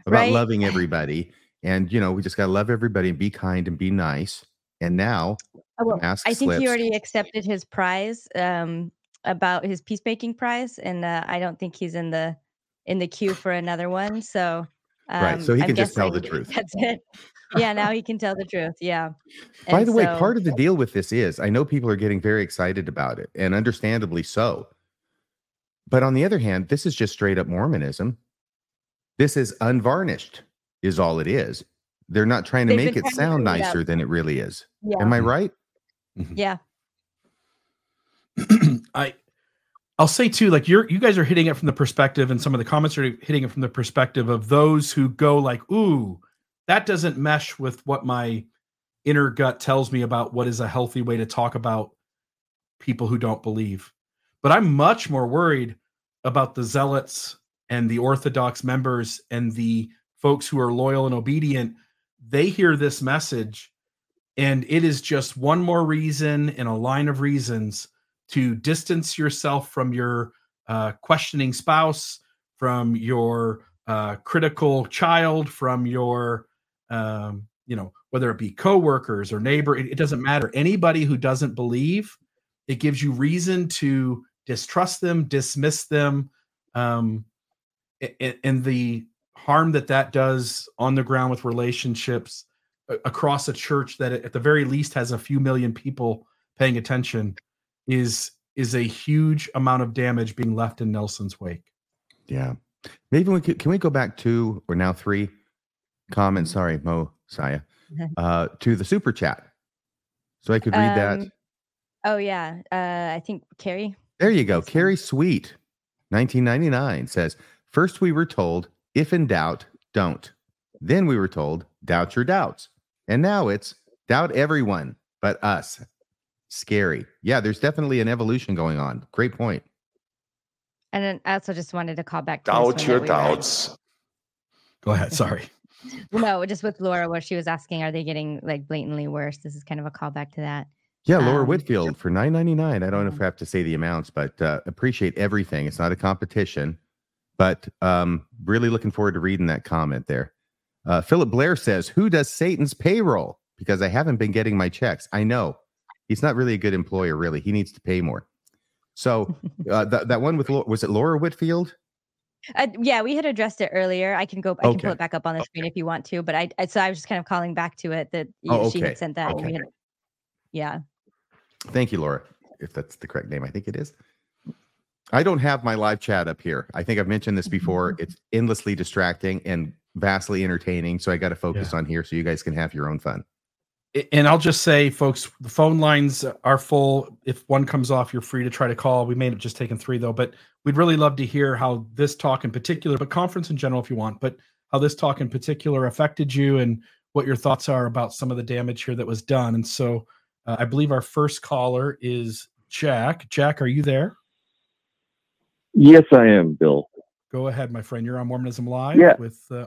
about right? loving everybody. And you know, we just gotta love everybody and be kind and be nice. And now oh, well, I think slips. he already accepted his prize um, about his peacemaking prize, and uh, I don't think he's in the in the queue for another one. So um, right, so he can just tell the truth. *laughs* That's it. Yeah, now he can tell the truth. Yeah. By and the so, way, part of the deal with this is I know people are getting very excited about it, and understandably so. But on the other hand, this is just straight up Mormonism. This is unvarnished, is all it is. They're not trying to They've make it sound nicer it than it really is. Yeah. Am I right? Mm-hmm. Yeah. *clears throat* I I'll say too, like you're you guys are hitting it from the perspective, and some of the comments are hitting it from the perspective of those who go like, ooh, that doesn't mesh with what my inner gut tells me about what is a healthy way to talk about people who don't believe. But I'm much more worried about the zealots and the Orthodox members and the folks who are loyal and obedient, they hear this message And it is just one more reason in a line of reasons to distance yourself from your uh, questioning spouse, from your uh, critical child, from your, um, you know, whether it be coworkers or neighbor, it, it doesn't matter. Anybody who doesn't believe, it gives you reason to distrust them, dismiss them, um, and, and the harm that that does on the ground with relationships across a church that at the very least has a few million people paying attention is is a huge amount of damage being left in Nelson's wake. Yeah. Maybe we could, can we go back two or now three comments? Sorry, Mo Saya, uh, to the super chat. So I could read um, that. Oh yeah. Uh, I think Carrie. There you go. Carrie Sweet, 1999 says, first we were told, if in doubt, don't. Then we were told, doubt your doubts. And now it's doubt everyone but us. Scary. Yeah, there's definitely an evolution going on. Great point. And then I also just wanted to call back to doubt your doubts. Go ahead. Sorry. *laughs* no, just with Laura, where she was asking, are they getting like blatantly worse? This is kind of a callback to that. Yeah, Laura um, Whitfield for nine ninety nine. I don't know if I have to say the amounts, but uh, appreciate everything. It's not a competition, but um, really looking forward to reading that comment there. Uh, Philip Blair says, "Who does Satan's payroll?" Because I haven't been getting my checks. I know he's not really a good employer. Really, he needs to pay more. So uh, *laughs* that that one with was it Laura Whitfield? Uh, yeah, we had addressed it earlier. I can go. I okay. can pull it back up on the screen if you want to. But I, I so I was just kind of calling back to it that oh, okay. she had sent that. Okay. Had, yeah. Thank you, Laura. If that's the correct name, I think it is. I don't have my live chat up here. I think I've mentioned this before. It's endlessly distracting and vastly entertaining. So I got to focus yeah. on here so you guys can have your own fun. And I'll just say, folks, the phone lines are full. If one comes off, you're free to try to call. We may have just taken three though, but we'd really love to hear how this talk in particular, but conference in general, if you want, but how this talk in particular affected you and what your thoughts are about some of the damage here that was done. And so uh, I believe our first caller is Jack. Jack, are you there? Yes, I am, Bill. Go ahead, my friend. You're on Mormonism Live yeah. with uh,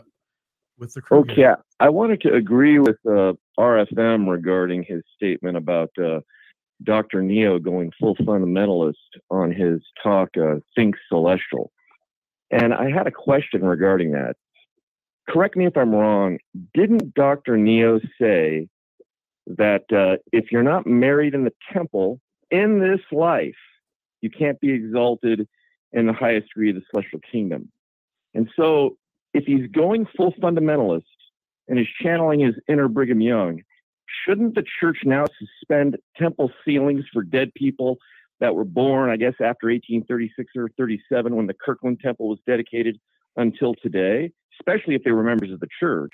with the crew. Okay, here. I wanted to agree with uh, RFM regarding his statement about uh, Dr. Neo going full fundamentalist on his talk, uh, Think Celestial. And I had a question regarding that. Correct me if I'm wrong. Didn't Dr. Neo say that uh, if you're not married in the temple in this life, you can't be exalted in the highest degree of the celestial kingdom. And so, if he's going full fundamentalist and is channeling his inner Brigham Young, shouldn't the church now suspend temple sealings for dead people that were born, I guess, after 1836 or 37 when the Kirtland Temple was dedicated until today, especially if they were members of the church?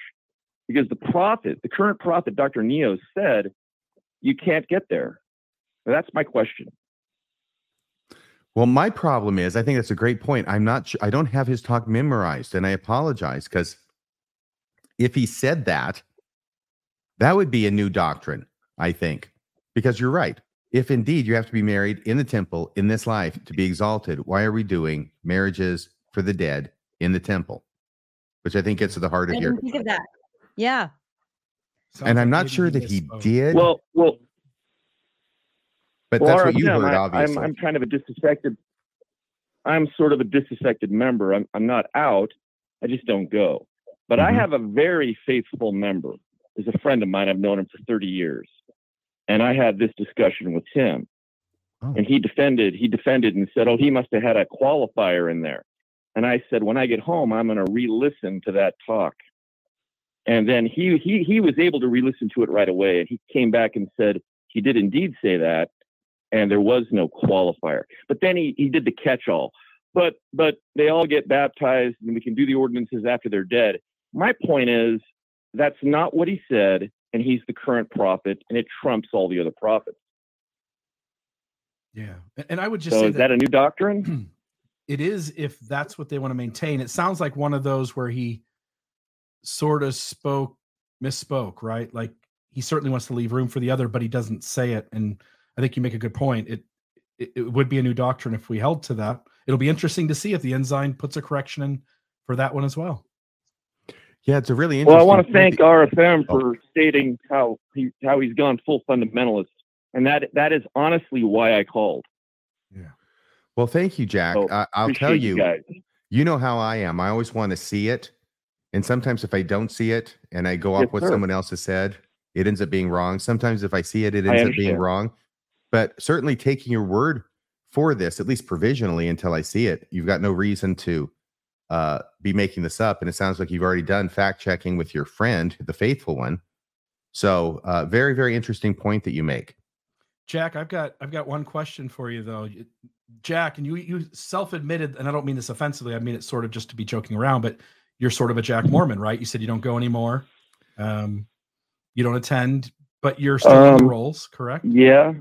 because the prophet, the current prophet, Dr. Neo, said you can't get there. that's my question. Well, my problem is, I think that's a great point. I'm not sure, I don't have his talk memorized, and I apologize because if he said that, that would be a new doctrine, I think, because you're right. If indeed you have to be married in the temple in this life to be exalted, why are we doing marriages for the dead in the temple? Which I think gets to the heart of here. Think of that. Yeah. Sounds and I'm not sure that he did. Well, well, but well, that's what you heard, I, obviously. I'm, I'm kind of a disaffected. I'm sort of a disaffected member. I'm, I'm not out. I just don't go. But mm-hmm. I have a very faithful member. Is a friend of mine. I've known him for 30 years, and I had this discussion with him, oh. and he defended. He defended and said, "Oh, he must have had a qualifier in there." And I said, "When I get home, I'm going to re-listen to that talk." And then he he he was able to re-listen to it right away, and he came back and said he did indeed say that, and there was no qualifier. But then he he did the catch-all. But but they all get baptized, and we can do the ordinances after they're dead. My point is that's not what he said, and he's the current prophet, and it trumps all the other prophets. Yeah, and I would just so say is that, that a new doctrine? *clears throat* It is if that's what they want to maintain. It sounds like one of those where he sort of spoke misspoke, right? Like he certainly wants to leave room for the other, but he doesn't say it. And I think you make a good point. It, it, it would be a new doctrine if we held to that. It'll be interesting to see if the ensign puts a correction in for that one as well. Yeah, it's a really interesting. Well, I want to thank RFM oh. for stating how he how he's gone full fundamentalist, and that that is honestly why I called. Yeah. Well, thank you, Jack. So, I, will tell you, you, you know how I am. I always want to see it, and sometimes if I don't see it and I go off yes, what sir. someone else has said, it ends up being wrong. Sometimes if I see it, it ends up being wrong. But certainly taking your word for this, at least provisionally, until I see it, you've got no reason to uh, be making this up. And it sounds like you've already done fact checking with your friend, the faithful one. So, uh, very, very interesting point that you make. Jack, I've got I've got one question for you though. Jack, and you you self-admitted, and I don't mean this offensively. I mean it sort of just to be joking around, but you're sort of a Jack Mormon, right? You said you don't go anymore. Um, you don't attend, but you're still um, in the rolls, correct? Yeah.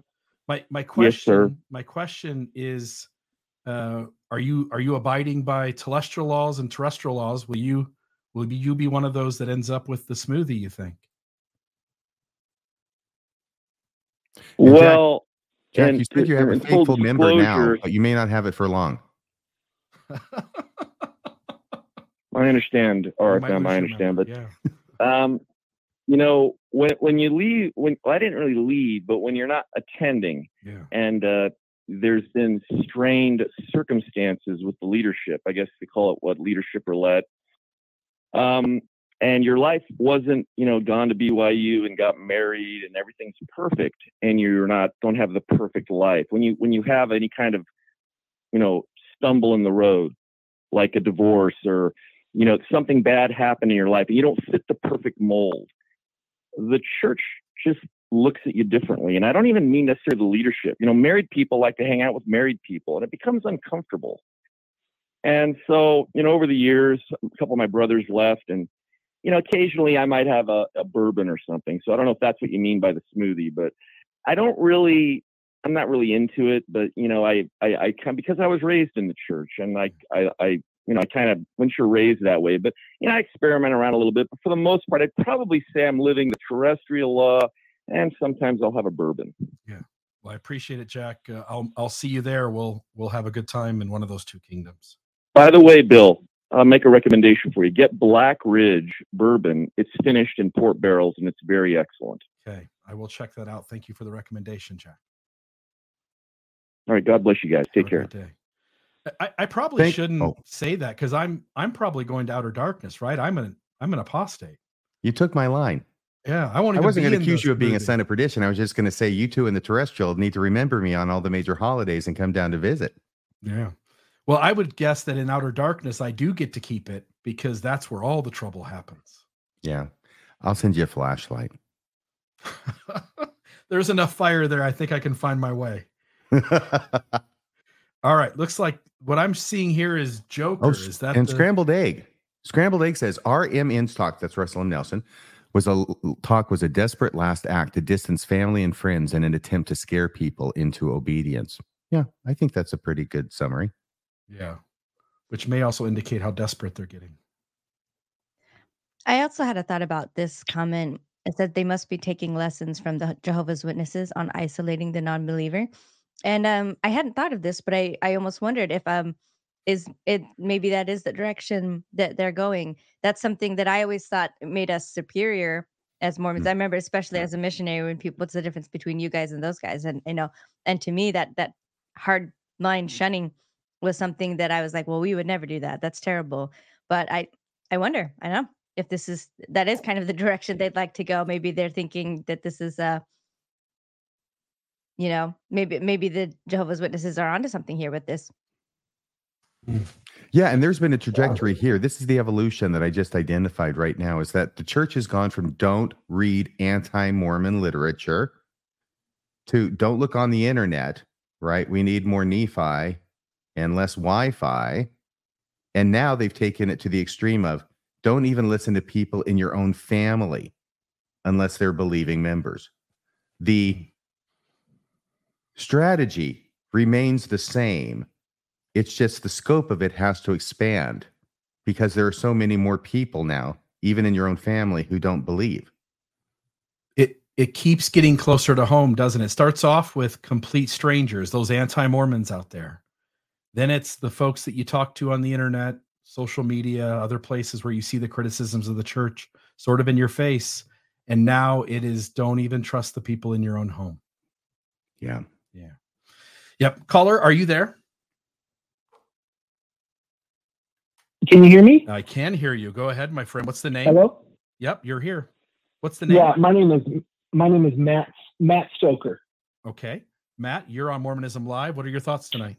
My my question yes, my question is uh, are you are you abiding by telestial laws and terrestrial laws? Will you will you be one of those that ends up with the smoothie? You think? Well, Jack, and, you said you have a faithful member now, but you may not have it for long. *laughs* I understand, RFM. I understand, but yeah. um, you know, when when you leave, when well, I didn't really leave, but when you're not attending, yeah. and uh, there's been strained circumstances with the leadership. I guess they call it what leadership roulette. Um, and your life wasn't, you know, gone to BYU and got married and everything's perfect, and you're not don't have the perfect life. When you when you have any kind of, you know, stumble in the road, like a divorce or, you know, something bad happened in your life, and you don't fit the perfect mold. The church just looks at you differently. And I don't even mean necessarily the leadership. You know, married people like to hang out with married people, and it becomes uncomfortable. And so, you know, over the years, a couple of my brothers left, and you know, occasionally I might have a, a bourbon or something. So I don't know if that's what you mean by the smoothie, but I don't really. I'm not really into it, but you know, I, I, I come because I was raised in the church, and I, I, I you know, I kind of once you're raised that way, but you know, I experiment around a little bit. But for the most part, I'd probably say I'm living the terrestrial law and sometimes I'll have a bourbon. Yeah. Well, I appreciate it, Jack. Uh, I'll I'll see you there. We'll we'll have a good time in one of those two kingdoms. By the way, Bill, I'll make a recommendation for you. Get Black Ridge bourbon. It's finished in port barrels and it's very excellent. Okay, I will check that out. Thank you for the recommendation, Jack. All right, God bless you guys. Take care. I, I probably Thank, shouldn't oh. say that because I'm I'm probably going to outer darkness, right? I'm an I'm an apostate. You took my line. Yeah, I won't. I wasn't going to accuse you of being movie. a son of perdition. I was just going to say you two in the terrestrial need to remember me on all the major holidays and come down to visit. Yeah. Well, I would guess that in outer darkness, I do get to keep it because that's where all the trouble happens. Yeah, I'll send you a flashlight. *laughs* There's enough fire there. I think I can find my way. *laughs* all right. Looks like what I'm seeing here is oh, Joker. Oh, is that and the... scrambled egg? Scrambled egg says RM in stock. That's Russell M. Nelson was a talk was a desperate last act to distance family and friends in an attempt to scare people into obedience. Yeah, I think that's a pretty good summary. Yeah, which may also indicate how desperate they're getting. I also had a thought about this comment. It said they must be taking lessons from the Jehovah's Witnesses on isolating the non-believer. And um, I hadn't thought of this, but I I almost wondered if um is it maybe that is the direction that they're going. That's something that i always thought made us superior as mormons. Mm-hmm. i remember especially as a missionary when people what's the difference between you guys and those guys? And you know and to me that that hard line shunning was something that i was like well we would never do that. That's terrible. But i i wonder i know if this is that is kind of the *laughs* direction they'd like to go. Maybe they're thinking that this is uh you know maybe maybe the jehovah's witnesses are onto something here with this mm. yeah, and there's been a trajectory here. This is the evolution that I just identified right now is that the church has gone from don't read anti Mormon literature to don't look on the internet, right? We need more Nephi and less Wi Fi. And now they've taken it to the extreme of don't even listen to people in your own family unless they're believing members. The strategy remains the same it's just the scope of it has to expand because there are so many more people now, even in your own family, who don't believe. It it keeps getting closer to home, doesn't it? Starts off with complete strangers, those anti-Mormons out there. Then it's the folks that you talk to on the internet, social media, other places where you see the criticisms of the church sort of in your face. And now it is don't even trust the people in your own home. Yeah. Yeah. Yep. Caller, are you there? Can you hear me? I can hear you. Go ahead, my friend. What's the name? Hello. Yep, you're here. What's the name? Yeah, my name is my name is Matt Matt Stoker. Okay, Matt, you're on Mormonism Live. What are your thoughts tonight?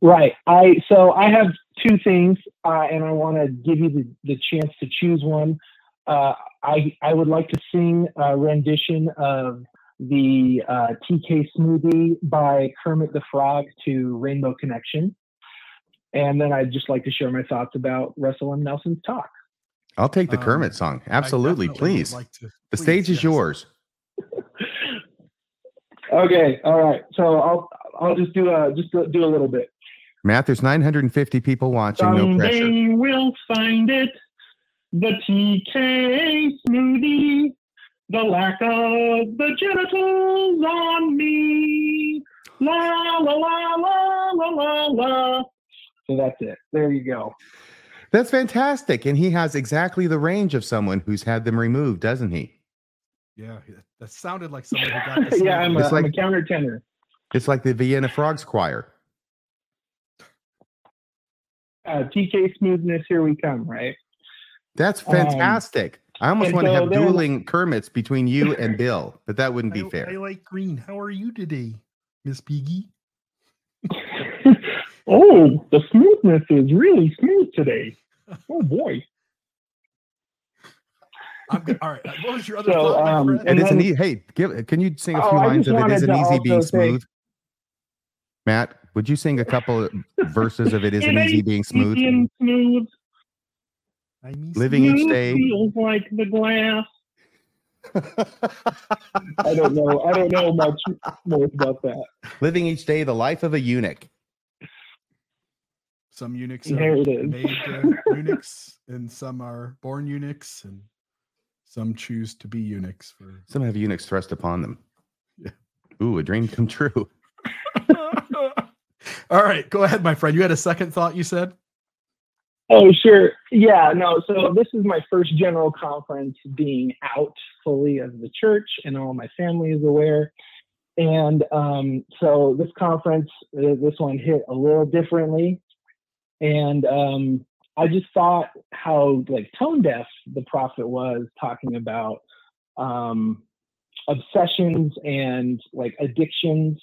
Right. I so I have two things, uh, and I want to give you the, the chance to choose one. Uh, I I would like to sing a rendition of the uh, TK Smoothie by Kermit the Frog to Rainbow Connection. And then I'd just like to share my thoughts about Russell M. Nelson's talk. I'll take the um, Kermit song. Absolutely, please. Like to, the stage is yours. *laughs* okay, all right. So I'll I'll just do a just do a little bit. Matt, there's 950 people watching. Someday no pressure. we'll find it. The TK smoothie. The lack of the genitals on me. La la la la la la la. So that's it. There you go. That's fantastic. And he has exactly the range of someone who's had them removed, doesn't he? Yeah, that sounded like someone who got *laughs* this. yeah, I'm a, like, I'm a counter tenor. It's like the Vienna Frogs choir. Uh, TK smoothness, here we come, right? That's um, fantastic. Um, I almost want so to have dueling Kermits between you and Bill, but that wouldn't be I, fair. I like green. How are you today, Miss Piggy? *laughs* oh, the smoothness is really smooth today. *laughs* Oh boy. I'm good. All right. What was your other so, thought, um, and it's an easy. Hey, give. Can you sing a few oh, lines of it? Is an easy being smooth? Say, Matt, would you sing a couple of *laughs* verses of it? Is an easy being smooth? smooth. Living each day feels like the glass. I don't know. I don't know much more about that. Living each day, the life of a eunuch. Some eunuchs are made uh, eunuchs, and some are born eunuchs, and some choose to be eunuchs. For some have eunuchs thrust upon them. Yeah. Ooh, a dream come true. *laughs* All right, go ahead, my friend. You had a second thought. You said. Oh, sure. Yeah, no. So this is my first general conference being out fully as the church, and all my family is aware. And um, so this conference, uh, this one hit a little differently and um, I just thought how like tone deaf the prophet was talking about um, obsessions and like addictions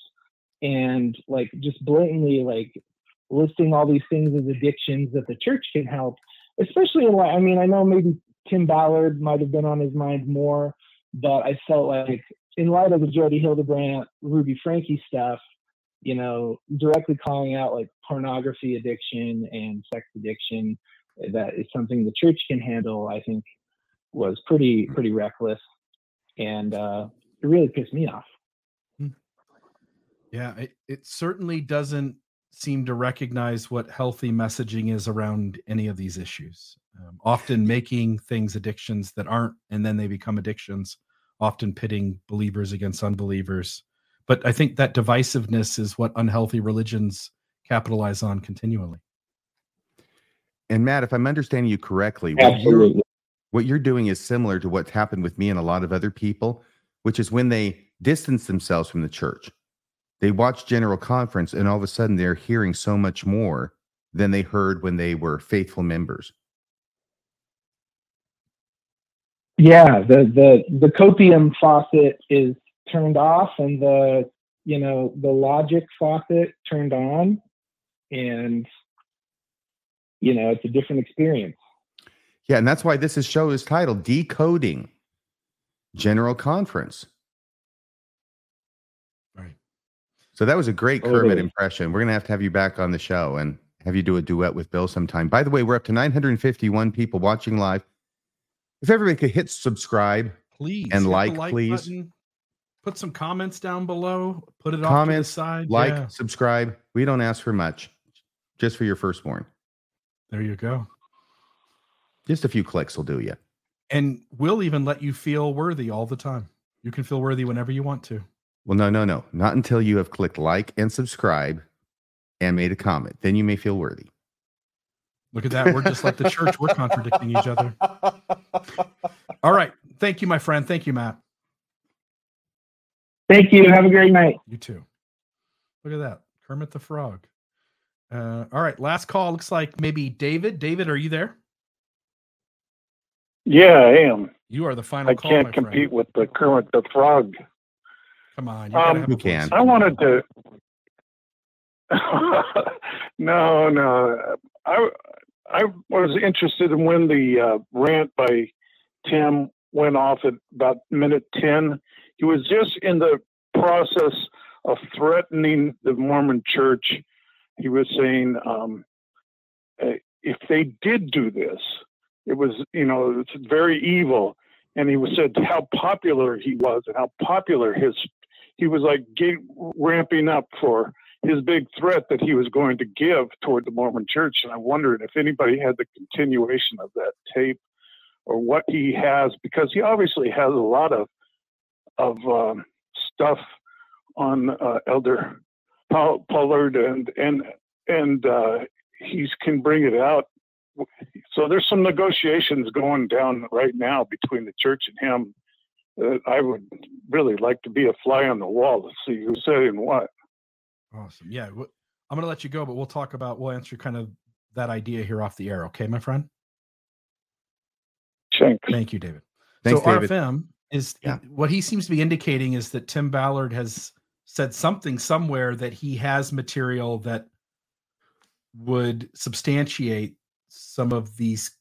and like just blatantly like listing all these things as addictions that the church can help, especially in like I mean I know maybe Tim Ballard might have been on his mind more, but I felt like in light of the Jodi Hildebrandt, Ruby Franke stuff, you know, directly calling out like pornography addiction and sex addiction that is something the church can handle, I think was pretty pretty reckless. And uh, it really pissed me off. Hmm. Yeah, it, it certainly doesn't seem to recognize what healthy messaging is around any of these issues. Um, often making things addictions that aren't, and then they become addictions, often pitting believers against unbelievers but I think that divisiveness is what unhealthy religions capitalize on continually. And Matt, if I'm understanding you correctly, what you're, what you're doing is similar to what's happened with me and a lot of other people, which is when they distance themselves from the church, they watch General Conference and all of a sudden they're hearing so much more than they heard when they were faithful members. Yeah, the the the copium faucet is turned off and the you know the logic faucet turned on and you know it's a different experience yeah and that's why this is show is titled decoding general conference so that was a great kermit impression we're gonna have to have you back on the show and have you do a duet with bill sometime by the way we're up to 951 people watching live if everybody could hit subscribe please and like, like, please button put some comments down below. Put it comments, off to the side. Like, yeah. subscribe. We don't ask for much, just for your firstborn. There you go. Just a few clicks will do you. And we'll even let you feel worthy all the time. You can feel worthy whenever you want to. Well, no, no, no. Not until you have clicked like and subscribe and made a comment. Then you may feel worthy. Look at that. We're just like the church. We're contradicting each other. *laughs* All right. Thank you, my friend. Thank you, Matt. Thank you. Have a great night. You too. Look at that. Kermit the Frog. Uh, all right. Last call. Looks like maybe David. David, are you there? Yeah, I am. You are the final I call, can't compete friend. with the Kermit the Frog. Come on. You, um, you can. I wanted to. *laughs* no, no. I I was interested in when the uh, rant by Tim went off at about minute ten. He was just in the process of threatening the Mormon Church. He was saying um, eh, if they did do this, it was you know it's very evil. And he was said how popular he was and how popular his he was like ramping up for his big threat that he was going to give toward the Mormon church. And I wondered if anybody had the continuation of that tape or what he has, because he obviously has a lot of of um, stuff on uh, Elder Ballard and and and uh, he can bring it out. So there's some negotiations going down right now between the church and him. That I would really like to be a fly on the wall to see who's saying what. Awesome. Yeah. I'm going to let you go, but we'll talk about, we'll answer kind of that idea here off the air. Okay, my friend? Thanks. Thank you, David. Thanks, so David. RFM is Yeah. what he seems to be indicating is that Tim Ballard has said something somewhere that he has material that would substantiate some of these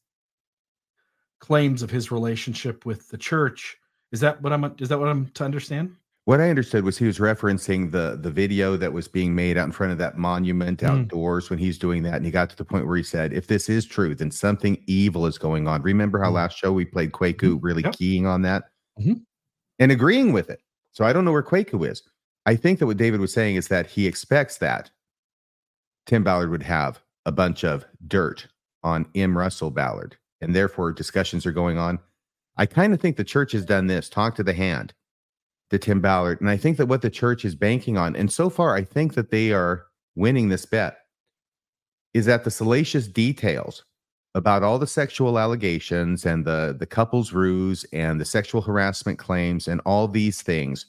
claims of his relationship with the church. Is that what I'm is that what I'm to understand? What I understood was he was referencing the the video that was being made out in front of that monument Mm. outdoors when he's doing that, and he got to the point where he said, "If this is true, then something evil is going on." Remember how Mm. last show we played Kwaku, really Yep. keying on that Mhm. and agreeing with it. So I don't know where Kwaku is. I think that what David was saying is that he expects that Tim Ballard would have a bunch of dirt on M. Russell Ballard, and therefore discussions are going on. I kind of think the church has done this talk to the hand to Tim Ballard. And I think that what the church is banking on, and so far, I think that they are winning this bet, is that the salacious details about all the sexual allegations and the, the couple's ruse and the sexual harassment claims and all these things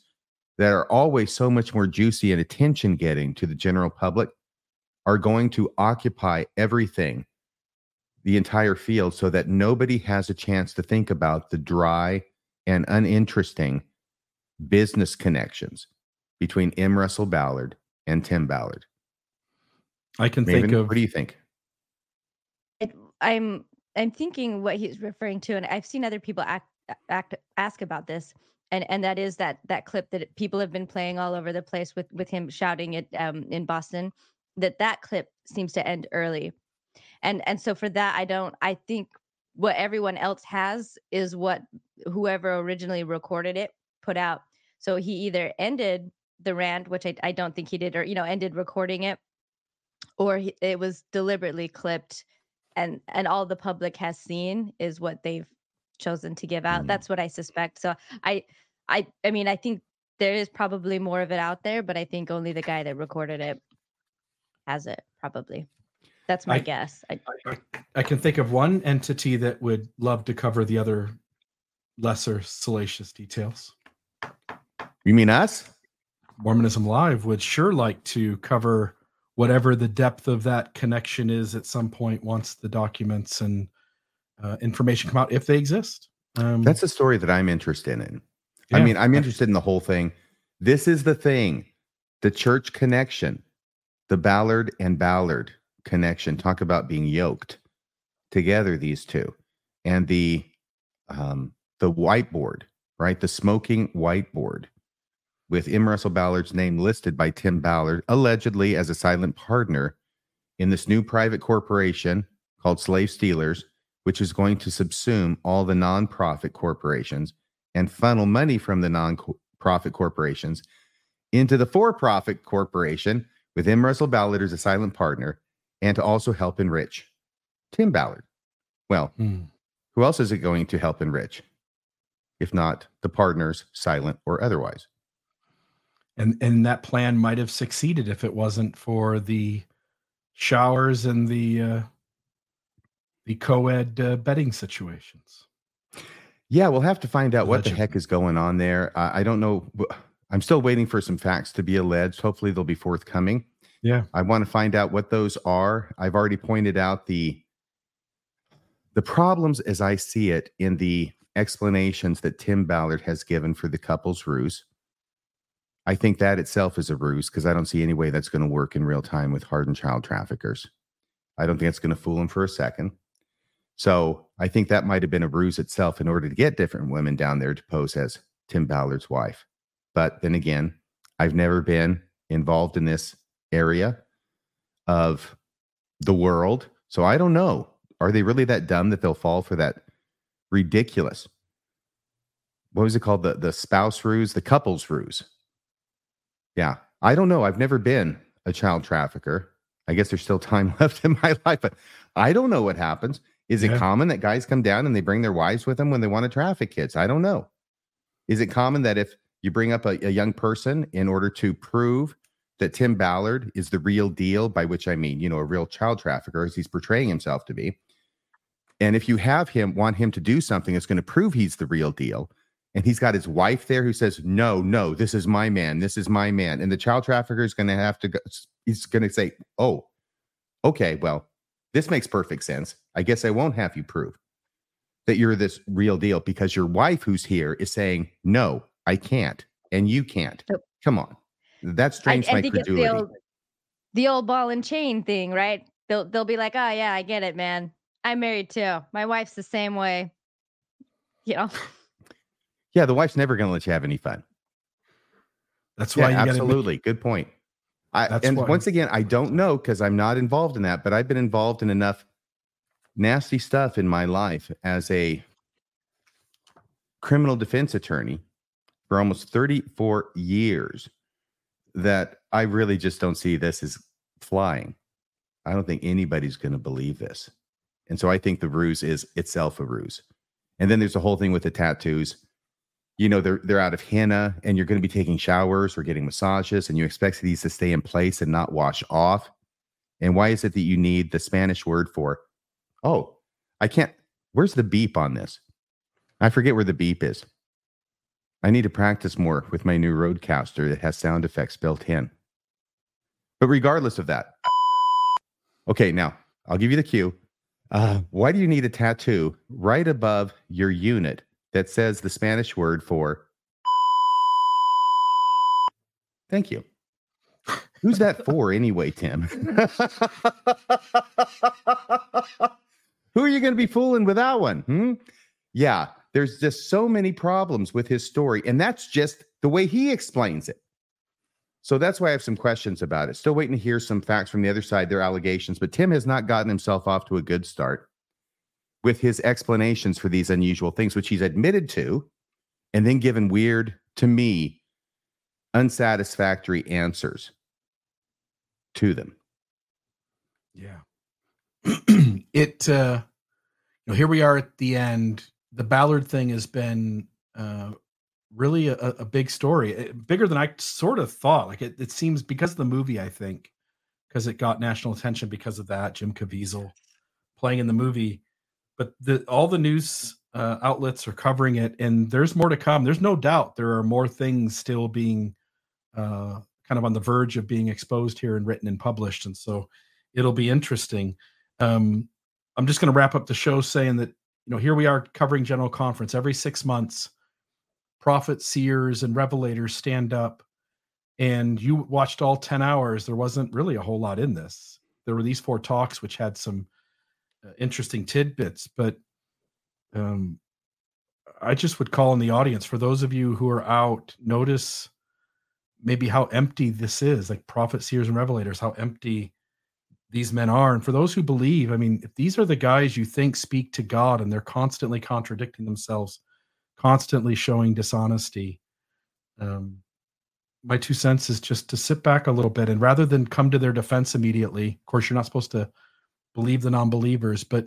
that are always so much more juicy and attention getting to the general public are going to occupy everything, the entire field, so that nobody has a chance to think about the dry and uninteresting business connections between M. Russell Ballard and Tim Ballard. I can Maven, think of what do you think? It, I'm I'm thinking what he's referring to, and I've seen other people act, act ask about this, and and that is that that clip that people have been playing all over the place with with him shouting it um, in Boston. That that clip seems to end early, and and so for that, I don't. I think what everyone else has is what whoever originally recorded it put out. So he either ended the rant, which I, I don't think he did, or you know, ended recording it, or he, it was deliberately clipped and and all the public has seen is what they've chosen to give out Mm. that's what i suspect so i i i mean i think there is probably more of it out there but i think only the guy that recorded it has it probably that's my I- guess I, I can think of one entity that would love to cover the other lesser salacious details. You mean us? Mormonism Live would sure like to cover whatever the depth of that connection is at some point once the documents and uh, information come out, if they exist. Um, That's a story that I'm interested in. I mean, I'm interested in the whole thing. This is the thing the church connection, the Ballard and Ballard connection. Talk about being yoked together, these two, and the um, the whiteboard, right? The smoking whiteboard with M. Russell Ballard's name listed by Tim Ballard, allegedly as a silent partner in this new private corporation called Slave Stealers, which is going to subsume all the nonprofit corporations and funnel money from the nonprofit corporations into the for profit corporation with M. Russell Ballard as a silent partner and to also help enrich Tim Ballard. Well, Hmm. who else is it going to help enrich? If not the partners, silent or otherwise. and and that plan might have succeeded if it wasn't for the showers and the uh, the co-ed uh, betting situations. Yeah, we'll have to find out what the heck is going on there. Uh, I don't know. I'm still waiting for some facts to be alleged. Hopefully, they'll be forthcoming. Yeah, I want to find out what those are. I've already pointed out the the problems as I see it in the explanations that Tim Ballard has given for the couple's ruse. I think that itself is a ruse because I don't see any way that's going to work in real time with hardened child traffickers. I don't think it's going to fool them for a second. So I think that might have been a ruse itself in order to get different women down there to pose as Tim Ballard's wife. But then again, I've never been involved in this area of the world. So I don't know. Are they really that dumb that they'll fall for that ridiculous? What was it called? The the spouse ruse, the couples ruse. Yeah. I don't know. I've never been a child trafficker. I guess there's still time *laughs* left in my life, but I don't know what happens. Is it common that guys come down and they bring their wives with them when they want to traffic kids? I don't know. Is it common that if you bring up a, a young person in order to prove that Tim Ballard is the real deal, by which I mean, you know, a real child trafficker as he's portraying himself to be. And if you have him want him to do something that's going to prove he's the real deal, and he's got his wife there who says, "No, no, this is my man. This is my man." And the child trafficker is going to have to go, he's going to say, "Oh, okay, well, this makes perfect sense. I guess I won't have you prove that you're this real deal because your wife who's here is saying, "No, I can't." And you can't. Come on. That strains I, I my credulity. The old, the old ball and chain thing, right? They'll they'll be like, "Oh yeah, I get it, man. I'm married too. My wife's the same way." You know. Yeah, the wife's never going to let you have any fun. That's why yeah, absolutely. Make... Good point. I, and why. once again, I don't know because I'm not involved in that, but I've been involved in enough nasty stuff in my life as a criminal defense attorney for almost 34 years that I really just don't see this as flying. I don't think anybody's going to believe this. And so I think the ruse is itself a ruse. And then there's the whole thing with the tattoos you know they're they're out of henna and you're going to be taking showers or getting massages and you expect these to stay in place and not wash off and why is it that you need the spanish word for oh i can't where's the beep on this i forget where the beep is i need to practice more with my new RODECaster that has sound effects built in but regardless of that okay now i'll give you the cue uh, why do you need a tattoo right above your unit that says the Spanish word for thank you. Who's that for anyway, Tim? *laughs* Who are you going to be fooling with that one? Hmm? Yeah, there's just so many problems with his story, and that's just the way he explains it. So that's why I have some questions about it. Still waiting to hear some facts from the other side, their allegations, but Tim has not gotten himself off to a good start with his explanations for these unusual things, which he's admitted to, and then given weird, to me, unsatisfactory answers to them. Yeah. *clears throat* it, uh, you know, here we are at the end. The Ballard thing has been uh, really a, a big story, it, eh, bigger than I sort of thought. Like it, it seems because of the movie, I think, because it got national attention because of that. Jim Caviezel playing in the movie but the, all the news uh, outlets are covering it, and there's more to come. There's no doubt there are more things still being uh, kind of on the verge of being exposed here and written and published, and so it'll be interesting. Um, I'm just going to wrap up the show saying that you know here we are covering General Conference every six months. Prophets, seers, and revelators stand up, and you watched all ten hours. There wasn't really a whole lot in this. There were these four talks, which had some uh, interesting tidbits, but um, I just would call in the audience for those of you who are out, notice maybe how empty this is, like prophets, seers, and revelators, how empty these men are. And for those who believe, I mean, if these are the guys you think speak to God and they're constantly contradicting themselves, constantly showing dishonesty, um, my two cents is just to sit back a little bit and rather than come to their defense immediately, of course, you're not supposed to believe the non-believers but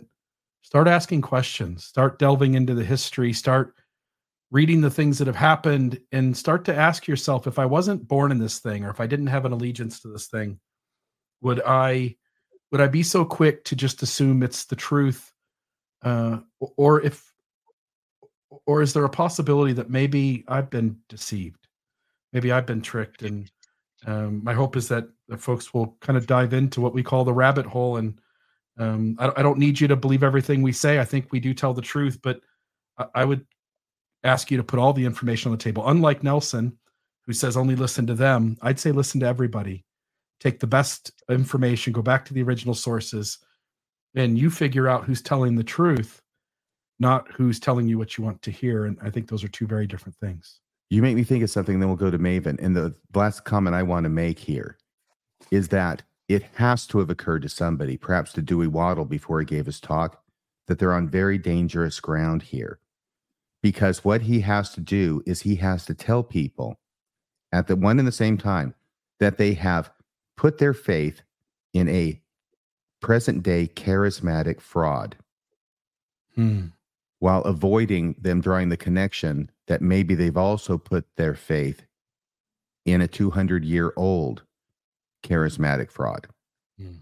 start asking questions start delving into the history start reading the things that have happened and start to ask yourself if i wasn't born in this thing or if i didn't have an allegiance to this thing would i would i be so quick to just assume it's the truth uh, or if or is there a possibility that maybe I've been deceived? Maybe I've been tricked, and um, my hope is that the folks will kind of dive into what we call the rabbit hole. And um, I, I, don't need you to believe everything we say. I think we do tell the truth, but I, I would ask you to put all the information on the table. Unlike Nelson, who says only listen to them, I'd say listen to everybody. Take the best information, go back to the original sources, and you figure out who's telling the truth, not who's telling you what you want to hear. And I think those are two very different things. You make me think of something, then we'll go to Maven. And the last comment I want to make here is that it has to have occurred to somebody, perhaps to Dewey Waddell before he gave his talk, that they're on very dangerous ground here. Because what he has to do is he has to tell people at the one and the same time that they have put their faith in a present day charismatic fraud hmm. while avoiding them drawing the connection that maybe they've also put their faith in a 200 year old charismatic fraud. Hmm.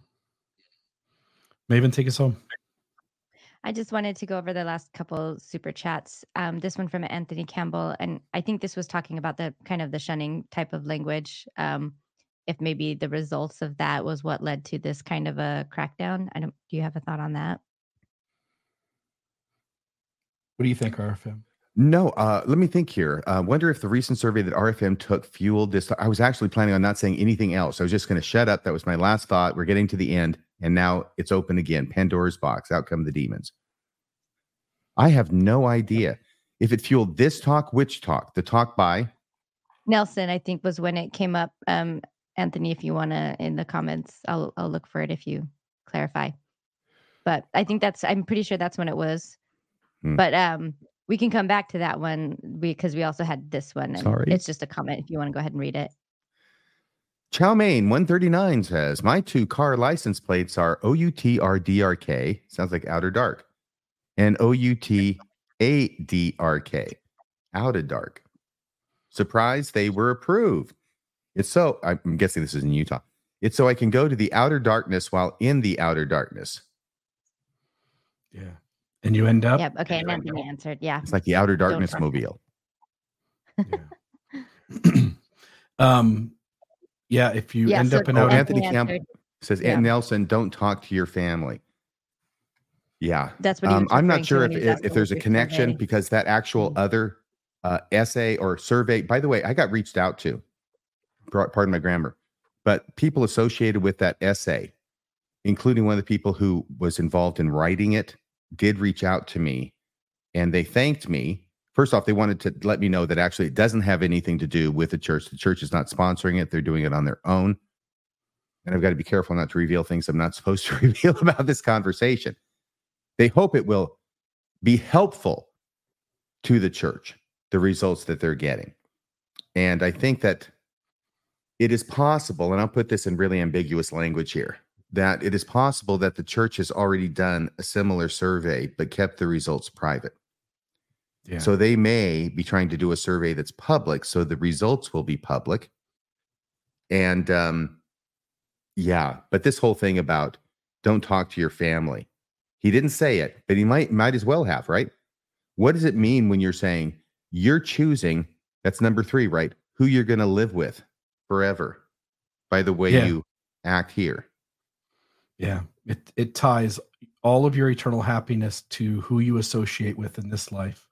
Maven, take us home. I just wanted to go over the last couple super chats. Um, this one from Anthony Campbell, and I think this was talking about the kind of the shunning type of language. Um, if maybe the results of that was what led to this kind of a crackdown. I don't. Do you have a thought on that? What do you think, RFM? No, uh, let me think here. I uh, wonder if the recent survey that RFM took fueled this. I was actually planning on not saying anything else. I was just going to shut up. That was my last thought. We're getting to the end, and now it's open again. Pandora's box. Out come the demons. I have no idea if it fueled this talk. Which talk? The talk by Nelson, I think, was when it came up. Um, Anthony, if you want to in the comments, I'll I'll look for it if you clarify. But I think that's I'm pretty sure that's when it was. Hmm. But um we can come back to that one because we also had this one. And Sorry. It's just a comment if you want to go ahead and read it. Chow Mein 139 says, My two car license plates are OUTRDRK, sounds like Outer Dark, and OUTADRK, Out of Dark. Surprised they were approved. It's so, I'm guessing this is in Utah. It's so I can go to the outer darkness while in the outer darkness. Yeah. And you end up. Yep. Okay. And then he answered. Yeah. It's like the outer darkness mobile. yeah. *clears throat* um, yeah. If you yeah, end so up in outer, Anthony Camp says, yeah. Nelson, don't talk to your family. Yeah. That's what um, I'm not sure if, if, if, there's a connection survey. because that actual mm-hmm. other uh, essay or survey, by the way, I got reached out to, pardon my grammar, but people associated with that essay, including one of the people who was involved in writing it, did reach out to me and they thanked me. First off, they wanted to let me know that actually it doesn't have anything to do with the church. The church is not sponsoring it, they're doing it on their own. And I've got to be careful not to reveal things I'm not *laughs* supposed to reveal about this conversation. They hope it will be helpful to the church, the results that they're getting. And I think that it is possible, and I'll put this in really ambiguous language here that it is possible that the church has already done a similar survey but kept the results private. Yeah. So they may be trying to do a survey that's public, so the results will be public. And um, yeah, but this whole thing about don't talk to your family, he didn't say it, but he might might as well have, right? What does it mean when you're saying you're choosing? That's number three, right? Who you're going to live with forever by the way yeah. you act here. Yeah, it it ties all of your eternal happiness to who you associate with in this life.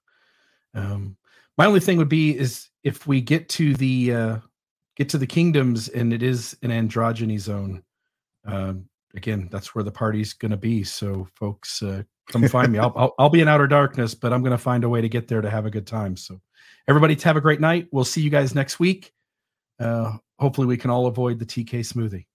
Um, my only thing would be is if we get to the uh, get to the kingdoms and it is an androgyny zone. Um, again, that's where the party's going to be. So, folks, uh, come find me. I'll, *laughs* I'll, I'll be in outer darkness, but I'm going to find a way to get there to have a good time. So, everybody, have a great night. We'll see you guys next week. Uh, hopefully, we can all avoid the TK smoothie.